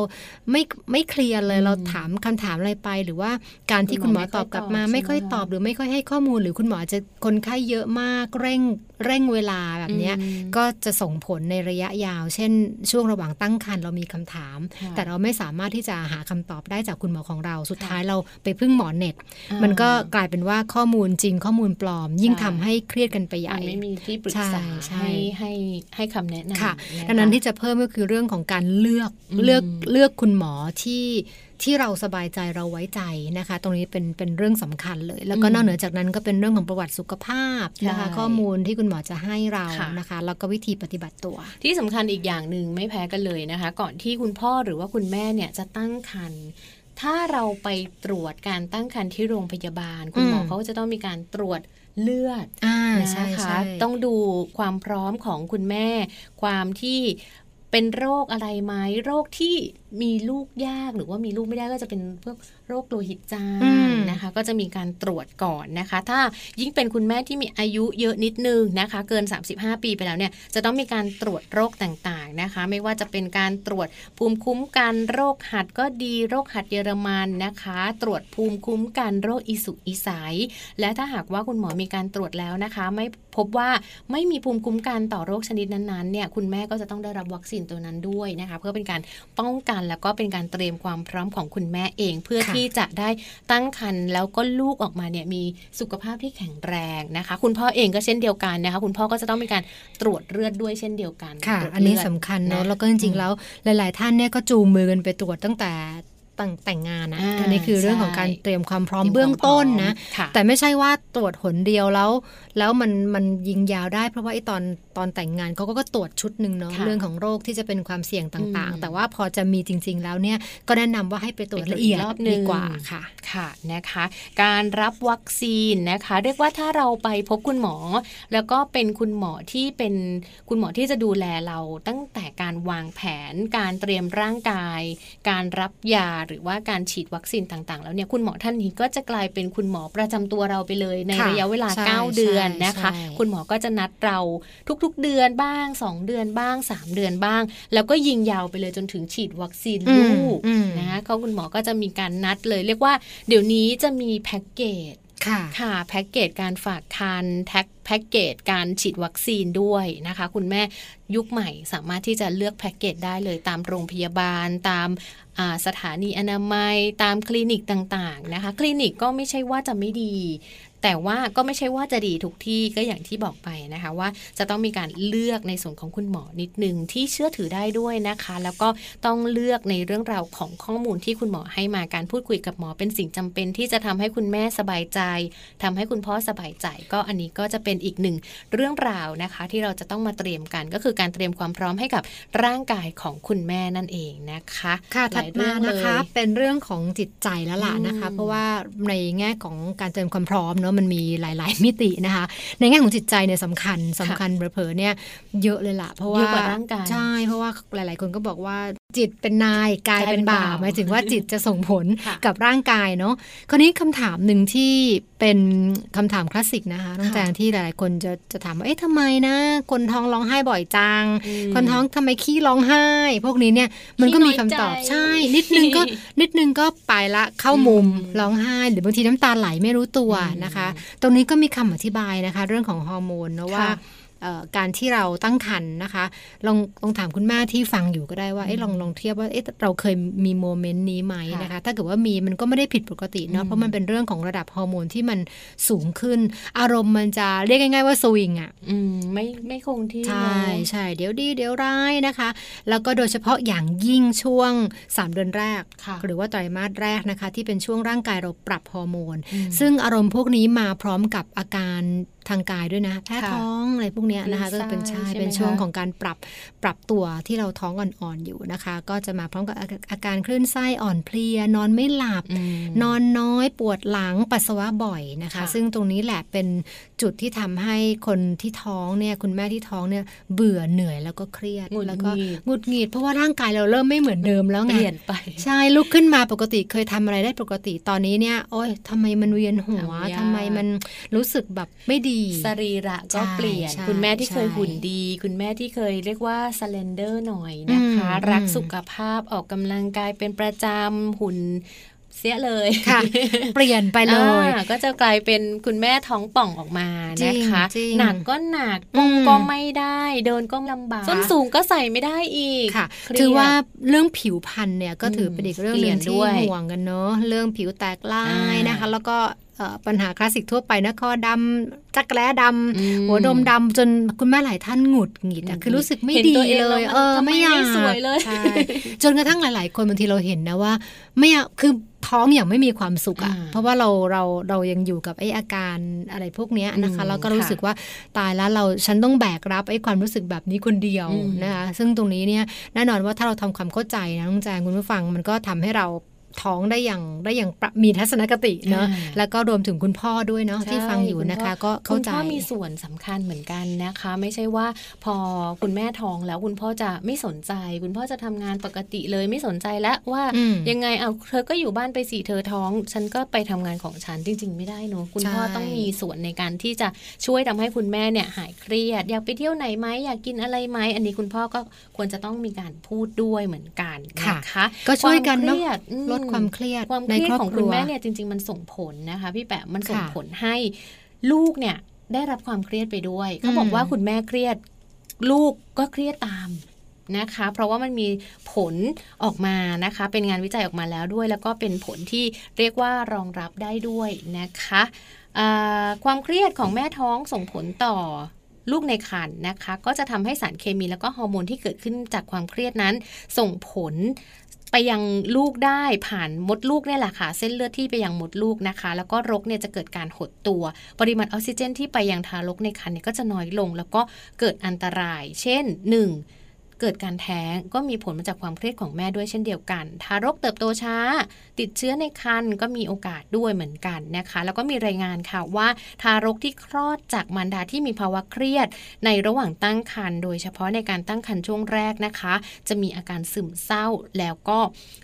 ไม่ไม่เคลียร์เลยอืมเราถามคำถามอะไรไป หรือว่าการที่คุคุณณหหมมออตอบกลับมา ไม่ไม่ค่ค่ออยยตตออบบหรือไม่ค่อยให้ข้อมูล หรือคุณหมอจะคนไข้เยอะมากเร่งเร่งเวลาแบบเนี้ยอืมก็จะส่งผลในระยะยาว เช่น ช่วงระหว่างตั้งครรภ์เรามีคำถามค่ะแต่เราไม่สามารถที่จะหาคำตอบได้จากคุณหมอของเรา สุดค่ะท้ายเราไปพึ่งหมอเน็ตอ่ามันก็กลายเป็นว่าข้อมูลจริงข้อมูลปลอม ยิ่งใช่ทำให้เครียดกันไปใหญ่มันไม่มีที่ปรึกษาใช่ให้ให้ให้คำแนะนำค่ะนะคะดังนั้นที่จะเพิ่มก็คือเรื่องของการเลือกอืมเลือกเลือกคุณหมอที่ที่เราสบายใจเราไว้ใจนะคะ ตรงนี้เป็นเป็นเรื่องสำคัญเลย แล้วก็นอกเหนือจากนั้นก็เป็นเรื่องของประวัติสุขภาพนะคะใช่ข้อมูลที่คุณหมอจะให้เราค่ะนะคะ แล้วก็วิธีปฏิบัติตัว ที่สำคัญอีกอย่างหนึ่งไม่แพ้กันเลยนะคะ ก่อนที่คุณพ่อหรือว่าคุณแม่เนี่ยจะตั้งครรภ์ถ้าเราไปตรวจการตั้งครรภ์ที่โรงพยาบาล คุณหมออืมเขาก็จะต้องมีการตรวจเลือดอ่านะใช่คะใช่ต้องดูความพร้อมของคุณแม่ ความที่เป็นโรคอะไรไหมโรคที่ มีลูกยากหรือว่ามีลูกไม่ได้ก็จะเป็นพวกโรคโลหิตจาอืงมนะคะ ก็จะมีการตรวจก่อนนะคะ ถ้ายิ่งเป็นคุณแม่ที่มีอายุเยอะนิดนึงนะคะ เกิน 35 ปีไปแล้วเนี่ยจะต้องมีการตรวจโรคต่างๆนะคะ ไม่ว่าจะเป็นการตรวจภูมิคุ้มกันโรคหัดก็ดีโรคหัดเยอรมันนะคะ ตรวจภูมิคุ้มกันโรคอิสุกอิสัยและถ้าหากว่าคุณหมอมีการตรวจแล้วนะคะ ไม่พบว่าไม่มีภูมิคุ้มกันต่อโรคชนิดนั้นๆเนี่ยคุณแม่ก็จะต้องได้รับวัคซีนตัวนั้นด้วยนะคะ เพื่อเป็นการป้องกันแล้วก็เป็นการเตรียมความพร้อมของคุณแม่เอง เพื่อค่ะที่จะได้ตั้งครรภ์แล้วก็ลูกออกมาเนี่ยมีสุขภาพที่แข็งแรงนะคะ คุณพ่อเองก็เช่นเดียวกันนะคะ คุณพ่อก็จะต้องมีการตรวจเลือดด้วยเช่นเดียวกันค่ะตรวจอันนี้เลืดสำคัญเนอะนะแล้วก็จริงๆแล้วหลาย ๆ ท่านเนี่ยก็จูงมือกันไปตรวจตั้งแต่ตั้งแต่งงานนะอ่าอันนี้คือเรื่องของใช่การเตรียมความพร้อมเตรียมเบื้องต้นนะความพร้อมค่ะแต่ไม่ใช่ว่าตรวจหนเดียวแล้ว แล้วมันมันยิงยาวได้เพราะว่าไอ้ตอน ตอนแต่งงานเขาก็ก็ตรวจชุดหนึ่งเนาะค่ะเรื่องของโรคที่จะเป็นความเสี่ยงต่างอืมๆแต่ว่าพอจะมีจริง ๆ แล้วเนี่ยก็แนะนำว่าให้ไปตรวจไปตรวจละเอียดอีกรอบหนึ่งดีกว่าค่ะค่ะนะคะ การรับวัคซีนนะคะ เรียกว่าถ้าเราไปพบคุณหมอ แล้วก็เป็นคุณหมอที่เป็นคุณหมอที่จะดูแลเราตั้งแต่การวางแผน การเตรียมร่างกาย การรับยาหรือว่าการฉีดวัคซีนต่างๆ แล้วเนี่ยคุณหมอท่านนี้ก็จะกลายเป็นคุณหมอประจำตัวเราไปเลย ในค่ะระยะเวลาใช่9เดือนนะคะใช่คุณหมอก็จะนัดเราทุกๆ เดือนบ้าง 2 เดือนบ้าง 3 เดือนบ้าง แล้วก็ยิงยาวไปเลยจนถึงฉีดวัคซีนอืมลูกอืมนะคะเขาคุณหมอก็จะมีการนัดเลย เรียกว่าเดี๋ยวนี้จะมีแพ็กเกจค่ะค่ะแพ็กเกจการฝากคันแท็กแพ็กเกจการฉีดวัคซีนด้วยนะคะ คุณแม่ยุคใหม่สามารถที่จะเลือกแพ็กเกจได้เลยตามโรงพยาบาลตามอ่าสถานีอนามัย ตามคลินิกต่างๆนะคะ คลินิกก็ไม่ใช่ว่าจะไม่ดี แต่ว่าก็ไม่ใช่ว่าจะดีทุกที่ก็อย่างที่บอกไปนะคะว่าจะต้องมีการเลือกในส่วนของคุณหมอนิดนึงที่เชื่อถือได้ด้วยนะคะ แล้วก็ต้องเลือกในเรื่องราวของข้อมูลที่คุณหมอให้มาการพูดคุยกับหมอเป็นสิ่งจำเป็น ที่จะทำให้คุณแม่สบายใจทำให้คุณพ่อสบายใจ ก็อันนี้ก็จะเป็นอีกหนึ่งเรื่องราวนะคะ ที่เราจะต้องมาเตรียมกันก็คือการเตรียมความพร้อมให้กับร่างกายของคุณแม่นั่นเองนะคะค่ะหถัลดยมาเรื่องนะคะเลยเป็นเรื่องของจิตใจแล้วล่ะนะคะอืมเพราะว่าในแง่ของการเตรียมความพร้อมเนาะมันมีหลาย ๆ มิตินะคะ ในแง่ของจิตใจเนี่ยสำคัญสำคัญเผลอๆเนี่ยเยอะเลยล่ะ เพราะว่าเยอะกว่าร่างกายใช่เพราะว่าหลาย ๆ คนก็บอกว่าจิตเป็นนายกายกายเป็เป็นนบ่าวบ่าวหมายถึงว่าจิตจะส่งผลค่ะกับร่างกายเนาะคราวนี้คำถามหนึ่งที่เป็นคำถามคลาสสิกนะคะน้องค่ะแจงที่หลายๆคนจะจะถามว่าเอ๊ะทำไมนะ คนท้องร้องไห้บ่อยจังอืมคนท้องทำไมขี้ร้องไห้ พวกนี้เนี่ยมันก็มีคำตอบขี้น้อยใจใช่ นิดนึงก็นิดนึงก็ไปละเข้ามุมอืมร้องไห้ หรือบางทีน้ำตาไหลไม่รู้ตัวอืมนะคะตรงนี้ก็มีคำอธิบายนะคะ เรื่องของฮอร์โมนนะว่า การที่เราตั้งครรภ์นะคะ ลองลองถามคุณแม่ที่ฟังอยู่ก็ได้ว่าเอ๊ะลองลองเทียบว่าเอ๊ะเราเคยมี moment นี้ไหมค่ะนะคะ ถ้าเกิดว่ามีมันก็ไม่ได้ผิดปกติเนาะอืมเพราะมันเป็นเรื่องของระดับฮอร์โมนที่มันสูงขึ้น อารมณ์มันจะเรียกง่ายๆว่าสวิงอะอืมไม่ไม่คงที่ใช่เนอะใช่เดี๋ยวดีเดี๋ยวร้ายนะคะ แล้วก็โดยเฉพาะอย่างยิ่งช่วง 3 เดือนแรกค่ะหรือว่าไตรมาสแรกนะคะ ที่เป็นช่วงร่างกายเราปรับฮอร์โมนอืมซึ่งอารมณ์พวกนี้มาพร้อมกับอาการ ทางกายด้วยนะแพ้ค่ะท้องอะไรพวกเนี้ยนะคะคก็ลื่นเป็นไส้ใช่ใช่ไหมเป็นช่วงคะของการปรับปรับตัวที่เราท้องอ่อนๆอยู่นะคะ ก็จะมาพร้อมกับอาอาการคลื่นไส้อ่อนเพลีย นอนไม่หลับอืมนอนน้อยปวดหลังปัสสาวะบ่อยนะคะค่ะซึ่งตรงนี้แหละเป็นจุดที่ทำให้คนที่ท้องเนี่ยคุณแม่ที่ท้องเนี่ยเบื่อเหนื่อยแล้วก็เครียดหงุดแล้วก็หงิดหงุดหงิดเพราะว่าร่างกายเราเริ่มไม่เหมือนเดิมแล้วเปไงลี่ยนไปใช่ลุกขึ้นมาปกติเคยทำอะไรได้ปกติตอนนี้เนี่ยโอ๊ยทำไมมันเวียนหัวทำยากทำไมมันรู้สึกแบบไม่ดีสรีระก็ใช่เปลี่ยนใช่คุณแม่ที่เคยใช่หุ่นดี คุณแม่ที่เคยเรียกว่าสเลนเดอร์หน่อยนะคะอืมรักอืมสุขภาพออกกำลังกายเป็นประจำหุ่นเสียเลยค่ะ เปลี่ยนไปเลยอ่าก็จะกลายเป็นคุณแม่ท้องป่องออกมาจริงนะคะจริงหนักก็หนักอืก้มมก็ไม่ได้ เดินก็ลำบากส้นสูงก็ใส่ไม่ได้อีกค่ะเครียดถือว่าเรื่องผิวพรรณเนี่ยก็ถือมเป็นอีกเรื่องเปหลี่นึ่ยงนที่ด้วยห่วงกันเนอะเรื่องผิวแตกลายอ่านนะคะ แล้วก็เอ่อปัญหาคลาสสิกทั่วไปนะคอดำจักรแร้ดำอืมหัวดมดำจนคุณแม่หลายท่านหงุดหงิดอะคือรู้สึกไม่เห็นดีตัวเองเลแล้วยมันเออทำไมไม่อยากไม่สวยเลยใช่จนกระทั่งหลาย ๆ คนบางทีเราเห็นนะว่า ไม่อยากคือท้องอย่างไม่มีความสุขอะอ่าเพราะว่าเราเราเรายังอยู่กับไอ้อาการอะไรพวกเนี้ยนะคะอืมแล้วก็รู้ค่ะสึกว่าตายแล้วเราฉันต้องแบกรับไอ้ความรู้สึกแบบนี้คนเดียวอืมนะคะซึ่งตรงนี้เนี่ยแน่นอนว่าถ้าเราทำความเข้าใจนะน้องแจงคุณผู้ฟังมันก็ทำให้เรา ท้องได้อย่างได้อย่างประมีทัศนคติเนาะอ่าแล้วก็รวมถึงคุณพ่อด้วยเนาะที่ฟังอยู่นะคะ ก็เข้าใจคุณพ่อมีส่วนสำคัญเหมือนกันนะคะ ไม่ใช่ว่าพอคุณแม่ท้องแล้วคุณพ่อจะไม่สนใจ คุณพ่อจะทำงานปกติเลยไม่สนใจแล้วว่าอืมยังไงเอาเธอก็อยู่บ้านไปสิเธอท้อง ฉันก็ไปทำงานของฉันจริง ๆ ไม่ได้เนอะคุณพ่อใช่ต้องมีส่วนในการที่จะช่วยทำให้คุณแม่เนี่ยหายเครียด อยากไปเที่ยวไหนไหมอยากกินอะไรไหมอันนี้คุณพ่อก็ควรจะต้องมีการพูดด้วยเหมือนกันนะคะก็ช่วยกันคเนาะวามครียดอืมลดความเครียดความเคในรียดครอบของคคุรัณวแม่เนี่ยจริง ๆ มันส่งผลนะคะ พี่แปะมันส่งค่ะผลให้ลูกเนี่ยได้รับความเครียดไปด้วยเขาอืมบอกว่าคุณแม่เครียดลูกก็เครียดตามนะคะ เพราะว่ามันมีผลออกมานะคะ เป็นงานวิจัยออกมาแล้วด้วย แล้วก็เป็นผลที่เรียกว่ารองรับได้ด้วยนะคะอ่าความเครียดของแม่ท้องส่งผลต่อลูกในครรภ์นะคะ ก็จะทำให้สารเคมีแล้วก็ฮอร์โมนที่เกิดขึ้นจากความเครียดนั้น ส่งผล ไปยังลูกได้ผ่านมดลูกเนี่ยแหละค่ะ เส้นเลือดที่ไปยังมดลูกนะคะ แล้วก็รกเนี่ยจะเกิดการหดตัว ปริมาณออกซิเจนที่ไปยังทารกในครรภ์เนี่ยก็จะน้อยลง แล้วก็เกิดอันตราย เช่น 1. เกิดการแท้งก็มีผลมาจากความเครียดของแม่ด้วยเช่นเดียวกัน ทารกเติบโตช้า ติดเชื้อในครรภ์ก็มีโอกาสด้วยเหมือนกันนะคะ แล้วก็มีรายงานค่ะว่า ทารกที่คลอดจากมารดาที่มีภาวะเครียด ในระหว่างตั้งครรภ์โดยเฉพาะในการตั้งครรภ์ช่วงแรกนะคะ จะมีอาการซึมเศร้าแล้วก็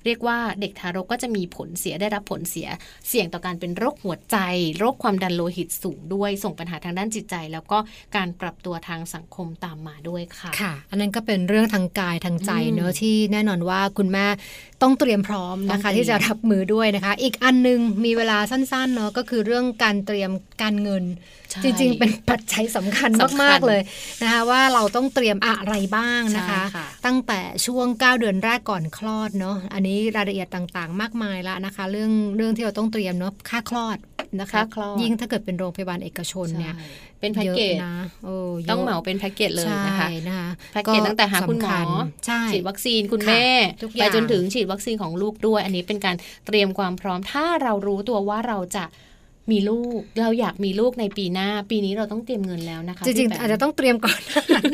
เรียกว่าเด็กทารกก็จะมีผลเสียได้รับผลเสีย เสี่ยงต่อการเป็นโรคหัวใจ โรคความดันโลหิตสูงด้วย ส่งปัญหาทางด้านจิตใจ แล้วก็การปรับตัวทางสังคมตามมาด้วยค่ะ ค่ะ อันนั้นก็เป็นเรื่องทางกายทางใจเนอะอืมที่แน่นอนว่าคุณแม่ต้องเตรียมพร้อมนะคะต้องเตรียมที่จะรับมือด้วยนะคะ อีกอันหนึงมีเวลาสั้นๆเนอะก็คือเรื่องการเตรียมการเงินใช่ จริง ๆ เป็นปัจจัยสำคัญสำคัญมาก ๆ เลยนะคะว่าเราต้องเตรียมอะไรบ้างนะคะใช่ค่ะตั้งแต่ช่วง 9 เดือนแรกก่อนคลอดเนาะอันนี้รายละเอียดต่างๆ มากมายละนะคะ เรื่องเรื่องที่เราต้องเตรียมเนาะค่าคลอดนะคะค่าคลอดยิ่งถ้าเกิดเป็นโรงพยาบาลเอกชนเนี่ยใช่เป็นแพ็กเกจยอะนะโอ้ยะต้องเหมาเป็นแพ็กเกจเลยนะคะใช่นะคะแพ็กเกจตั้งแต่หาคุณหมอสำญใช่ฉีดวัคซีนคุณค่ะแม่ทุกอไปย่างจนถึงฉีดวัคซีนของลูกด้วย อันนี้เป็นการเตรียมความพร้อมถ้าเรารู้ตัวว่าเราจะ มีลูกเราอยากมีลูกในปีหน้า ปีนี้เราต้องเตรียมเงินแล้วนะคะจริงพี่ๆแปมอาจจะต้องเตรียมก่อนหน้านั้น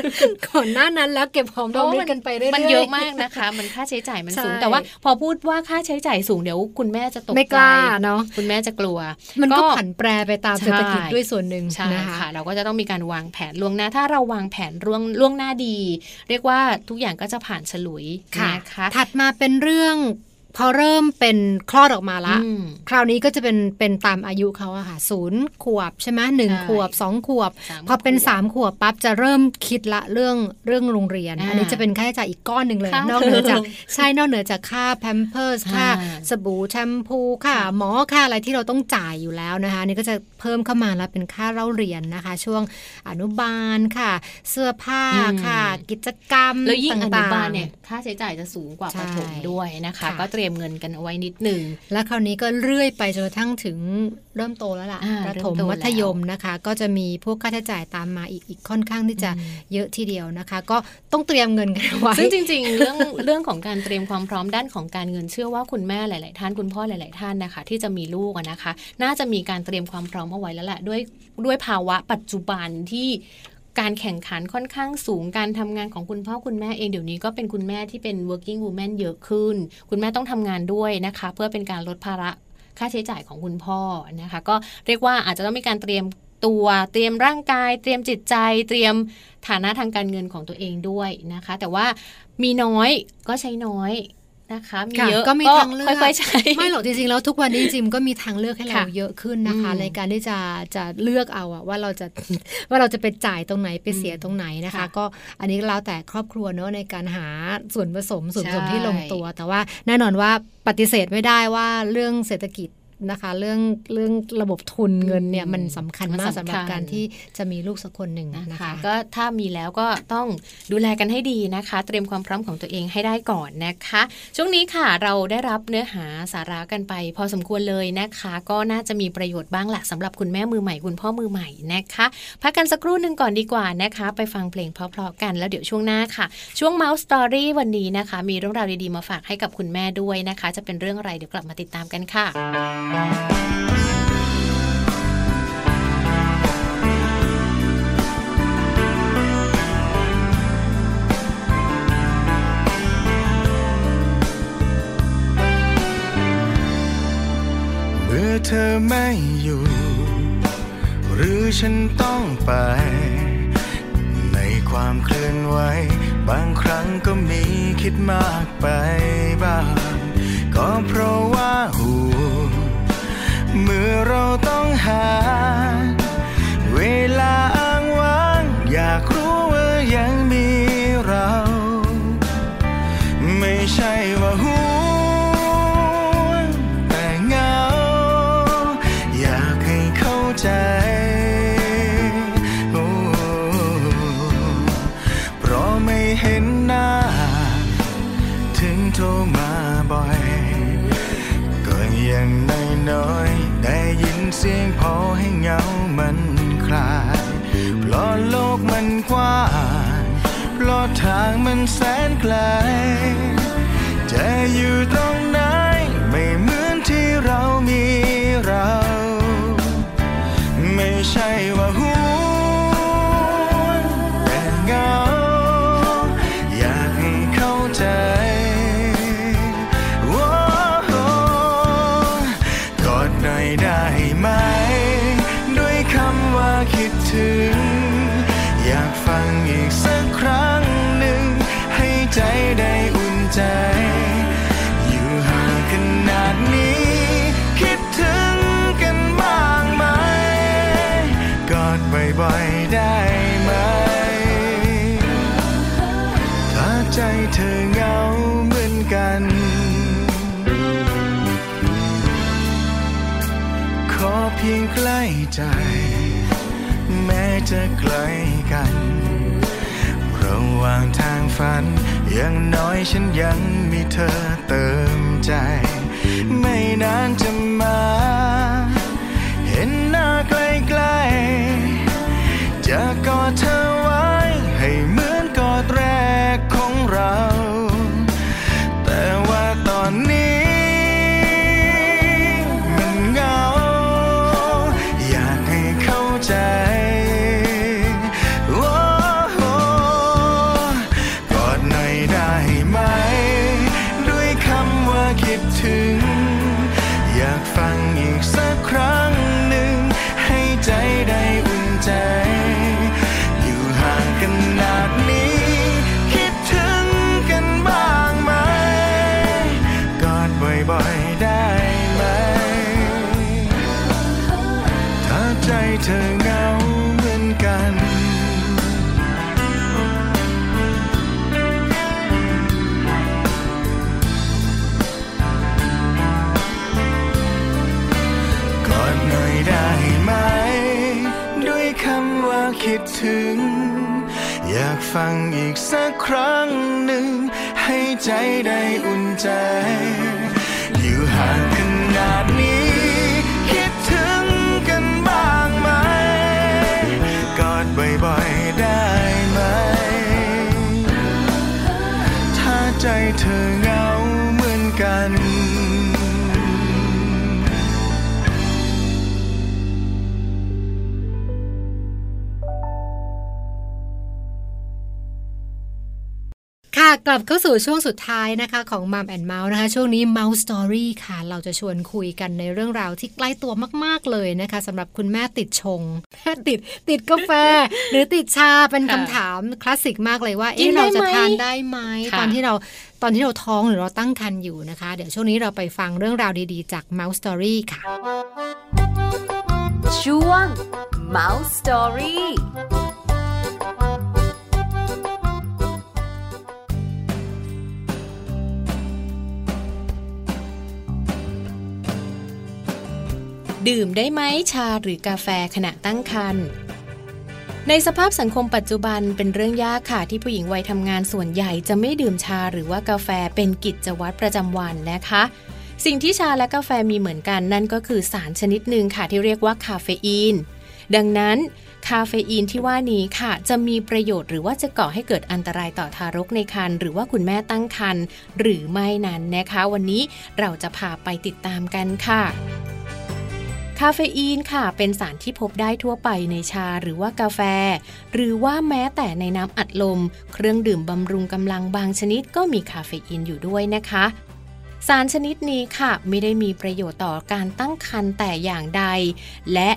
ก่อนหน้านั้นแล้วเก็บหอมรอมริบกันไปเรื่อยๆมันเยอะมากนะคะ มันค่าใช้จ่ายมันสูงใช่แต่ว่า พอพูดว่าค่าใช้จ่ายสูงเดี๋ยวคุณแม่จะตกไม่ใจกล้าเนาะคุณแม่จะกลัว มันก็ผันแปรไปตามใช่เศรษฐกิจด้วยส่วนหนึ่งใช่นะคะค่ะเราก็จะต้องมีการวางแผนล่วงหน้าถ้าเราวางแผนล่วงล่วงหน้าดี เรียกว่าทุกอย่างก็จะผ่านฉลุยค่ะนะคะถัดมาเป็นเรื่อง พอเริ่มเป็นคลอดออกมาละอืมคราวนี้ก็จะเป็นเป็นตามอายุเขาอะค่ะศูนย์ขวบใช่ไหมหนึ่งใช่ขวบสองขวบสามพอเป็นขวบสามขวบปั๊บจะเริ่มคิดละเรื่องเรื่องโรงเรียนอ่าอันนี้จะเป็นค่าใช้จ่ายอีกก้อนหนึ่งเลยค่านอกเหนือจากเทอมใช่นอกเหนือจากค่าแพมเพิร์สอ่าค่าสบู่แชมพูค่าหมอค่าอะไรที่เราต้องจ่ายอยู่แล้วนะคะอันนี่ก็จะเพิ่มเข้ามาแล้วเป็นค่าเล่าเรียนนะคะ ช่วงอนุบาลค่ะ เสื้อผ้าอืมค่ะ กิจกรรมแล้วยิ่งอนุต่างๆบาลเนี่ยค่าใช้จ่ายจะสูงกว่าใช่ประถมด้วยนะคะค่ะก็เตรียมเงินกันเอาไว้นิดหนึ่งแล้วคราวนี้ก็เรื่อยไปจนกระทั่งถึงเริ่มโตแล้วล่ะอ่าประถมเริ่มโตแล้วมัธยมนะคะ ก็จะมีพวกค่าใช้จ่ายตามมาอีกอีกค่อนข้างที่จะเยอะทีเดียวนะคะ ก็ต้องเตรียมเงินกันไว้ซึ่งจริง ๆ เรื่องเรื่องของการเตรียมความพร้อมด้านของการเงินเชื่อว่าคุณแม่หลาย ๆ ท่านคุณพ่อหลาย ๆ ท่านนะคะ ที่จะมีลูกอะนะคะ น่าจะมีการเตรียมความพร้อมเอาไว้แล้วแหละด้วยด้วยภาวะปัจจุบันที่ การแข่งขันค่อนข้างสูงการทำงานของคุณพ่อคุณแม่เองเดี๋ยวนี้ก็เป็นคุณแม่ที่เป็น working woman เยอะขึ้น คุณแม่ต้องทำงานด้วยนะคะ เพื่อเป็นการลดภาระค่าใช้จ่ายของคุณพ่อนะคะ ก็เรียกว่าอาจจะต้องมีการเตรียมตัวเตรียมร่างกาย เตรียมจิตใจ เตรียมฐานะทางการเงินของตัวเองด้วยนะคะ แต่ว่ามีน้อยก็ใช้น้อย นะคะมีค่ะเยอะก็มีทางเลือกค่อยๆใช้ไม่หรอกจริงๆแล้วทุกวันนี้จริงๆก็มีทางเลือกให้เราค่ะเยอะขึ้นนะคะอืมในการที่จะจะเลือกเอาอะว่าเราจะว่าเราจะไปจ่ายตรงไหนไปเสียอืมตรงไหนนะคะค่ะก็อันนี้แล้วแต่ครอบครัวเนอะในการหาส่วนผสมส่วนผสมใช่ที่ลงตัว แต่ว่าแน่นอนว่าปฏิเสธไม่ได้ว่าเรื่องเศรษฐกิจ นะคะ เรื่องเรื่องระบบทุนเงินเนี่ยมันสำคัญมากสำหรับการที่จะมีลูกสักคนหนึ่งนะนะคะคะ ก็ถ้ามีแล้วก็ต้องดูแลกันให้ดีนะคะ เตรียมความพร้อมของตัวเองให้ได้ก่อนนะคะ ช่วงนี้ค่ะเราได้รับเนื้อหาสาระกันไป พอสมควรเลยนะคะ ก็น่าจะมีประโยชน์บ้างแหละสำหรับคุณแม่มือใหม่คุณพ่อมือใหม่นะคะพักกันสักครู่หนึ่งก่อนดีกว่านะคะ ไปฟังเพลงเพราะๆกันแล้วเดี๋ยวช่วงหน้าค่ะ ช่วง Mouse Story วันนี้นะคะ มีเรื่องราวดีๆมาฝากให้กับคุณแม่ด้วยนะคะ จะเป็นเรื่องอะไรเดี๋ยวกลับมาติดตามกันค่ะเมื่อเธอไม่อยู่ หรือฉันต้องไป ในความเคลื่อนไหว บางครั้งก็มีคิดมากไปบ้าง ก็เพราะว่าห่วง เมื่อเราต้องหา เวลาอ้างว้าง อยากรู้ว่ายังมีเรา ไม่ใช่ว่าหู สียงพอให้เหงามันคลายเพราะโลกมันกว้างเพราะทางมันแสนไกลจะอยู่ตรง ใจ แม้จะไกลกัน ระหว่างทางฝัน อย่างน้อยฉันยังมีเธอเติมใจ ไม่นานจะมา เห็นหน้าใกล้ๆจะกอดเธอไว้ ให้เหมือนกอดแรกของเรา day ฟังอีกสักครั้งหนึ่ง ให้ใจได้อุ่นใจ กลับเข้าสู่ช่วงสุดท้ายนะคะของมัมแอนเมาส์นะคะ ช่วงนี้ Mouse Story ค่ะ เราจะชวนคุยกันในเรื่องราวที่ใกล้ตัวมาก ๆ เลยนะคะสำหรับคุณแม่ติดชงติดติดกาแฟ หรือติดชาเป็นค่ะคำถามคลาสสิกมากเลยว่ากินเอ๊ะได้เราจะไหมทานได้ไหมค่ะตอนที่เราตอนที่เราท้องหรือเราตั้งครรภ์อยู่นะคะ เดี๋ยวช่วงนี้เราไปฟังเรื่องราวดีๆ จาก Mouse Story ค่ะ ช่วง Mouse Story ดื่มได้ไหมชาหรือกาแฟขณะตั้งครรภ์ในสภาพสังคมปัจจุบันเป็นเรื่องยากค่ะที่ผู้หญิงวัยทำงานส่วนใหญ่จะไม่ดื่มชาหรือว่ากาแฟเป็นกิจวัตรประจำวันนะคะ สิ่งที่ชาและกาแฟมีเหมือนกันนั่นก็คือสารชนิดหนึ่งค่ะที่เรียกว่าคาเฟอีน ดังนั้นคาเฟอีนที่ว่านี้ค่ะ จะมีประโยชน์หรือว่าจะก่อให้เกิดอันตรายต่อทารกในครรภ์หรือว่าคุณแม่ตั้งครรภ์หรือไม่นั้นนะคะ วันนี้เราจะพาไปติดตามกันค่ะ คาเฟอีนค่ะ เป็นสารที่พบได้ทั่วไปในชาหรือว่ากาแฟ หรือว่าแม้แต่ในน้ำอัดลม เครื่องดื่มบำรุงกำลังบางชนิดก็มีคาเฟอีนอยู่ด้วยนะคะสารชนิดนี้ค่ะ ไม่ได้มีประโยชน์ต่อการตั้งครรภ์แต่อย่างใด และ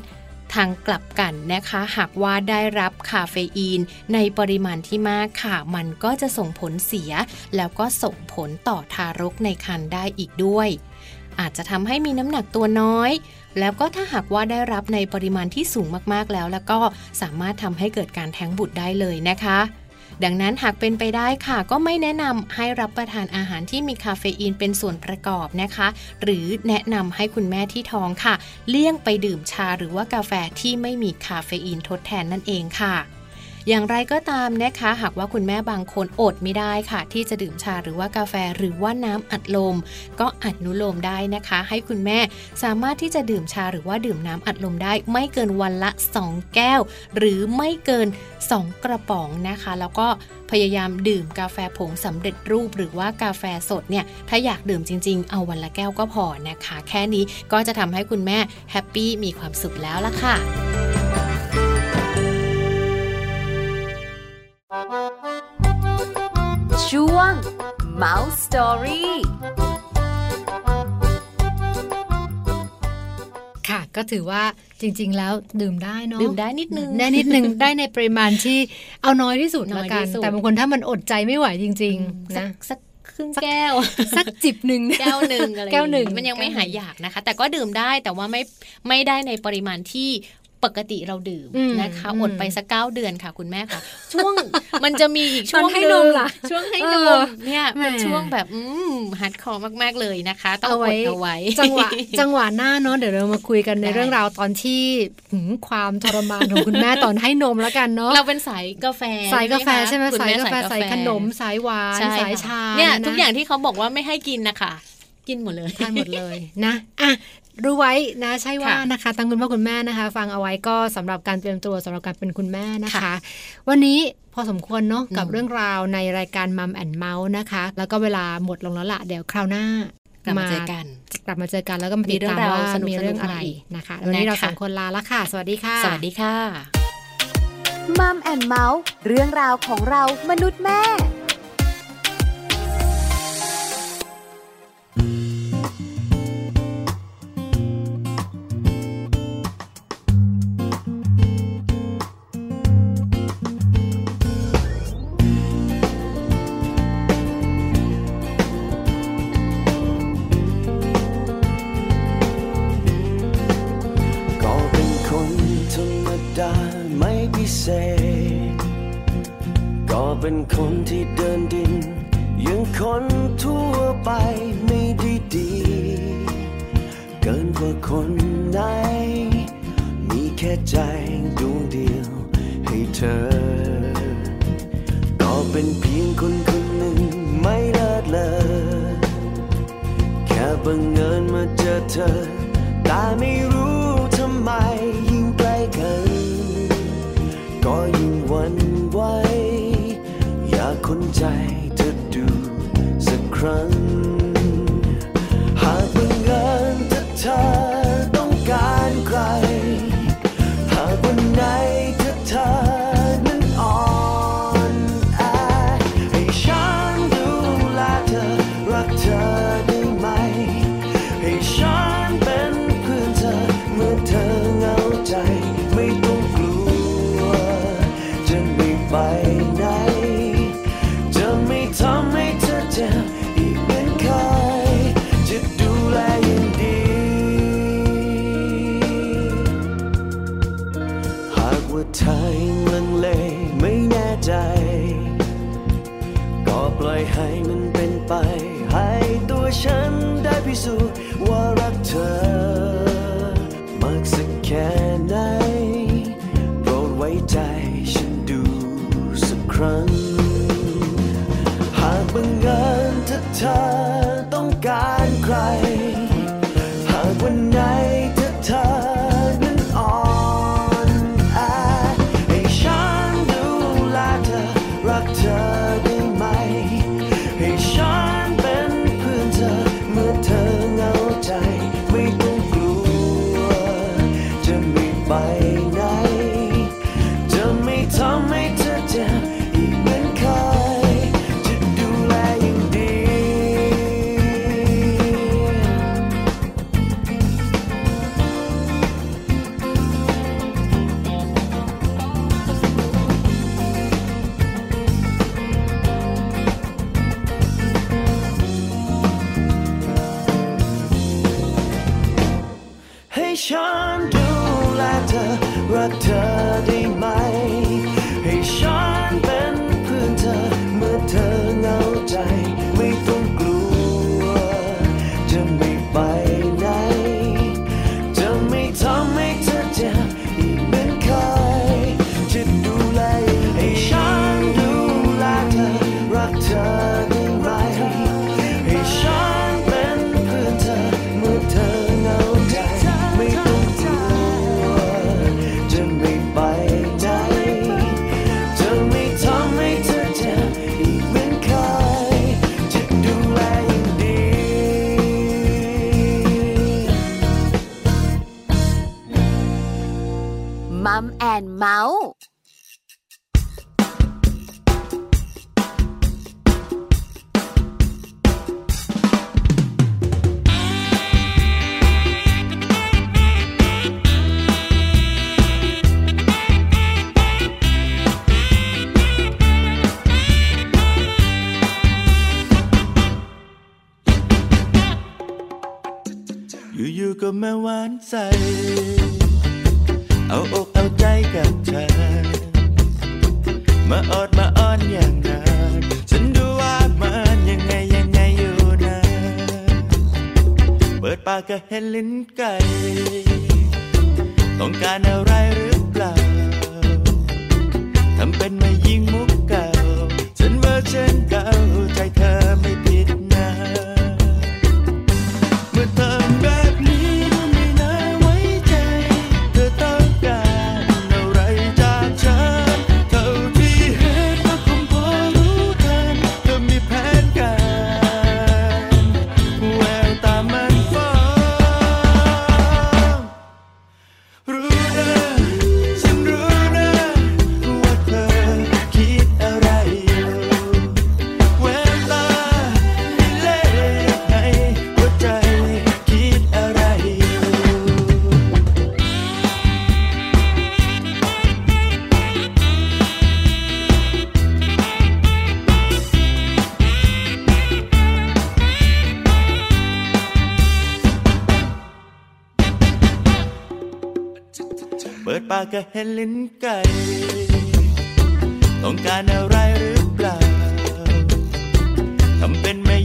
ทางกลับกันนะคะ หากว่าได้รับคาเฟอีนในปริมาณที่มากค่ะ มันก็จะส่งผลเสีย แล้วก็ส่งผลต่อทารกในครรภ์ได้อีกด้วย อาจจะทำให้มีน้ำหนักตัวน้อย แล้วก็ถ้าหากว่าได้รับในปริมาณที่สูงมากๆแล้ว แล้วก็สามารถทำให้เกิดการแท้งบุตรได้เลยนะคะ ดังนั้นหากเป็นไปได้ค่ะ ก็ไม่แนะนำให้รับประทานอาหารที่มีคาเฟอีนเป็นส่วนประกอบนะคะ หรือแนะนำให้คุณแม่ที่ท้องค่ะ เลี่ยงไปดื่มชาหรือว่ากาแฟที่ไม่มีคาเฟอีนทดแทนนั่นเองค่ะ อย่างไรก็ตามนะคะ หากว่าคุณแม่บางคนอดไม่ได้ค่ะ ที่จะดื่มชาหรือว่ากาแฟหรือว่าน้ำอัดลม ก็อนุโลมได้นะคะ ให้คุณแม่สามารถที่จะดื่มชาหรือว่าดื่มน้ำอัดลมได้ ไม่เกินวันละ 2 แก้ว หรือไม่เกิน 2 กระป๋องนะคะ แล้วก็พยายามดื่มกาแฟผงสำเร็จรูป หรือว่ากาแฟสดเนี่ยถ้าอยากดื่มจริง ๆ เอาวันละแก้วก็พอนะคะ แค่นี้ก็จะทำให้คุณแม่happy มีความสุขแล้วละค่ะ Mouse Story ค่ะก็ถือว่าจริง ๆ แล้วดื่มได้เนาะดื่มได้นิดนึงได้นิดนึงได้ในปริมาณที่เอาน้อยที่สุดน้อยกัที่สุดละกันแต่บางคนถ้ามันอดใจไม่ไหวจริงๆนะสักสักครึ่งแก้ว สักจิบหนึ่งแก้วหนึ่งอะไรแก้วหนึ่งมันยังไม่แก้วหนึ่งหายอยากนะคะ แต่ก็ดื่มได้แต่ว่าไม่ไม่ได้ในปริมาณที่ ปกติเราดื่มอืมนะคะอืมอดไปสักเก้าเดือนค่ะคุณแม่ค่ะ ช่วงมันจะมีอีกช่วงตอนให้งนมล่ะช่วงให้นเอมอเนี่ยแหมเป็นช่วงแบบอืมฮัดคอร์มากๆเลยนะคะ ต้องเอาอไว้ดเอาไว้จังหวะจังหวะหน้าเนาะเดี๋ยวเรามาคุยกันในได้เรื่องราวตอนที่หืมความทรมานของคุณแม่ตอนให้นมแล้วกันเนาะเราเป็นสายกาแฟสายกาแฟใช่ไหมคุณสายแม่กาแฟสายขนมสายหวานใช่สายค่ะชาเนี่ยะทุกอย่างที่เขาบอกว่าไม่ให้กินนะคะกินหมดเลยทานหมดเลยนะอะ รู้ไว้นะใช่ว่าค่ะนะคะทั้งคุณพ่อคุณแม่นะคะ ฟังเอาไว้ก็สำหรับการเตรียมตัวสำหรับการเป็นคุณแม่นะคะค่ะวันนี้พอสมควรเนาะกับอืมเรื่องราวในรายการมัมแอนเมาส์นะคะ แล้วก็เวลาหมดลงแล้วละเดี๋ยวคราวหน้ากลับมาเจอกัน กลับมาเจอกันแล้วก็มามีติดเรื่องตามราวว่าสนุกๆมีเรื่องอะไรมาอีกนะคะวันนี้เรานะคะสองคนลาละค่ะ สวัสดีค่ะ สวัสดีค่ะมัมแอนเมาส์เรื่องราวของเรามนุษย์แม่ ษ ก็เป็นคนที่เดินดิน ยังคนทั่วไปไม่ได้ดี เกินกว่าคนไหน มีแค่ใจดวงเดียว ให้เธอ ก็เป็นเพียงคนคนหนึ่งไม่เลิศเลยแค่บังเอิญมาเจอเธอ แต่ไม่รู้ ก็ยิ่งวันไหวอยากคนใจเธอดูสักครั้ง หากบังเอิญเธอ when gone to time. ลิ้นไก่ต้องการอะไรหรือเปล่าทำเป็นไม่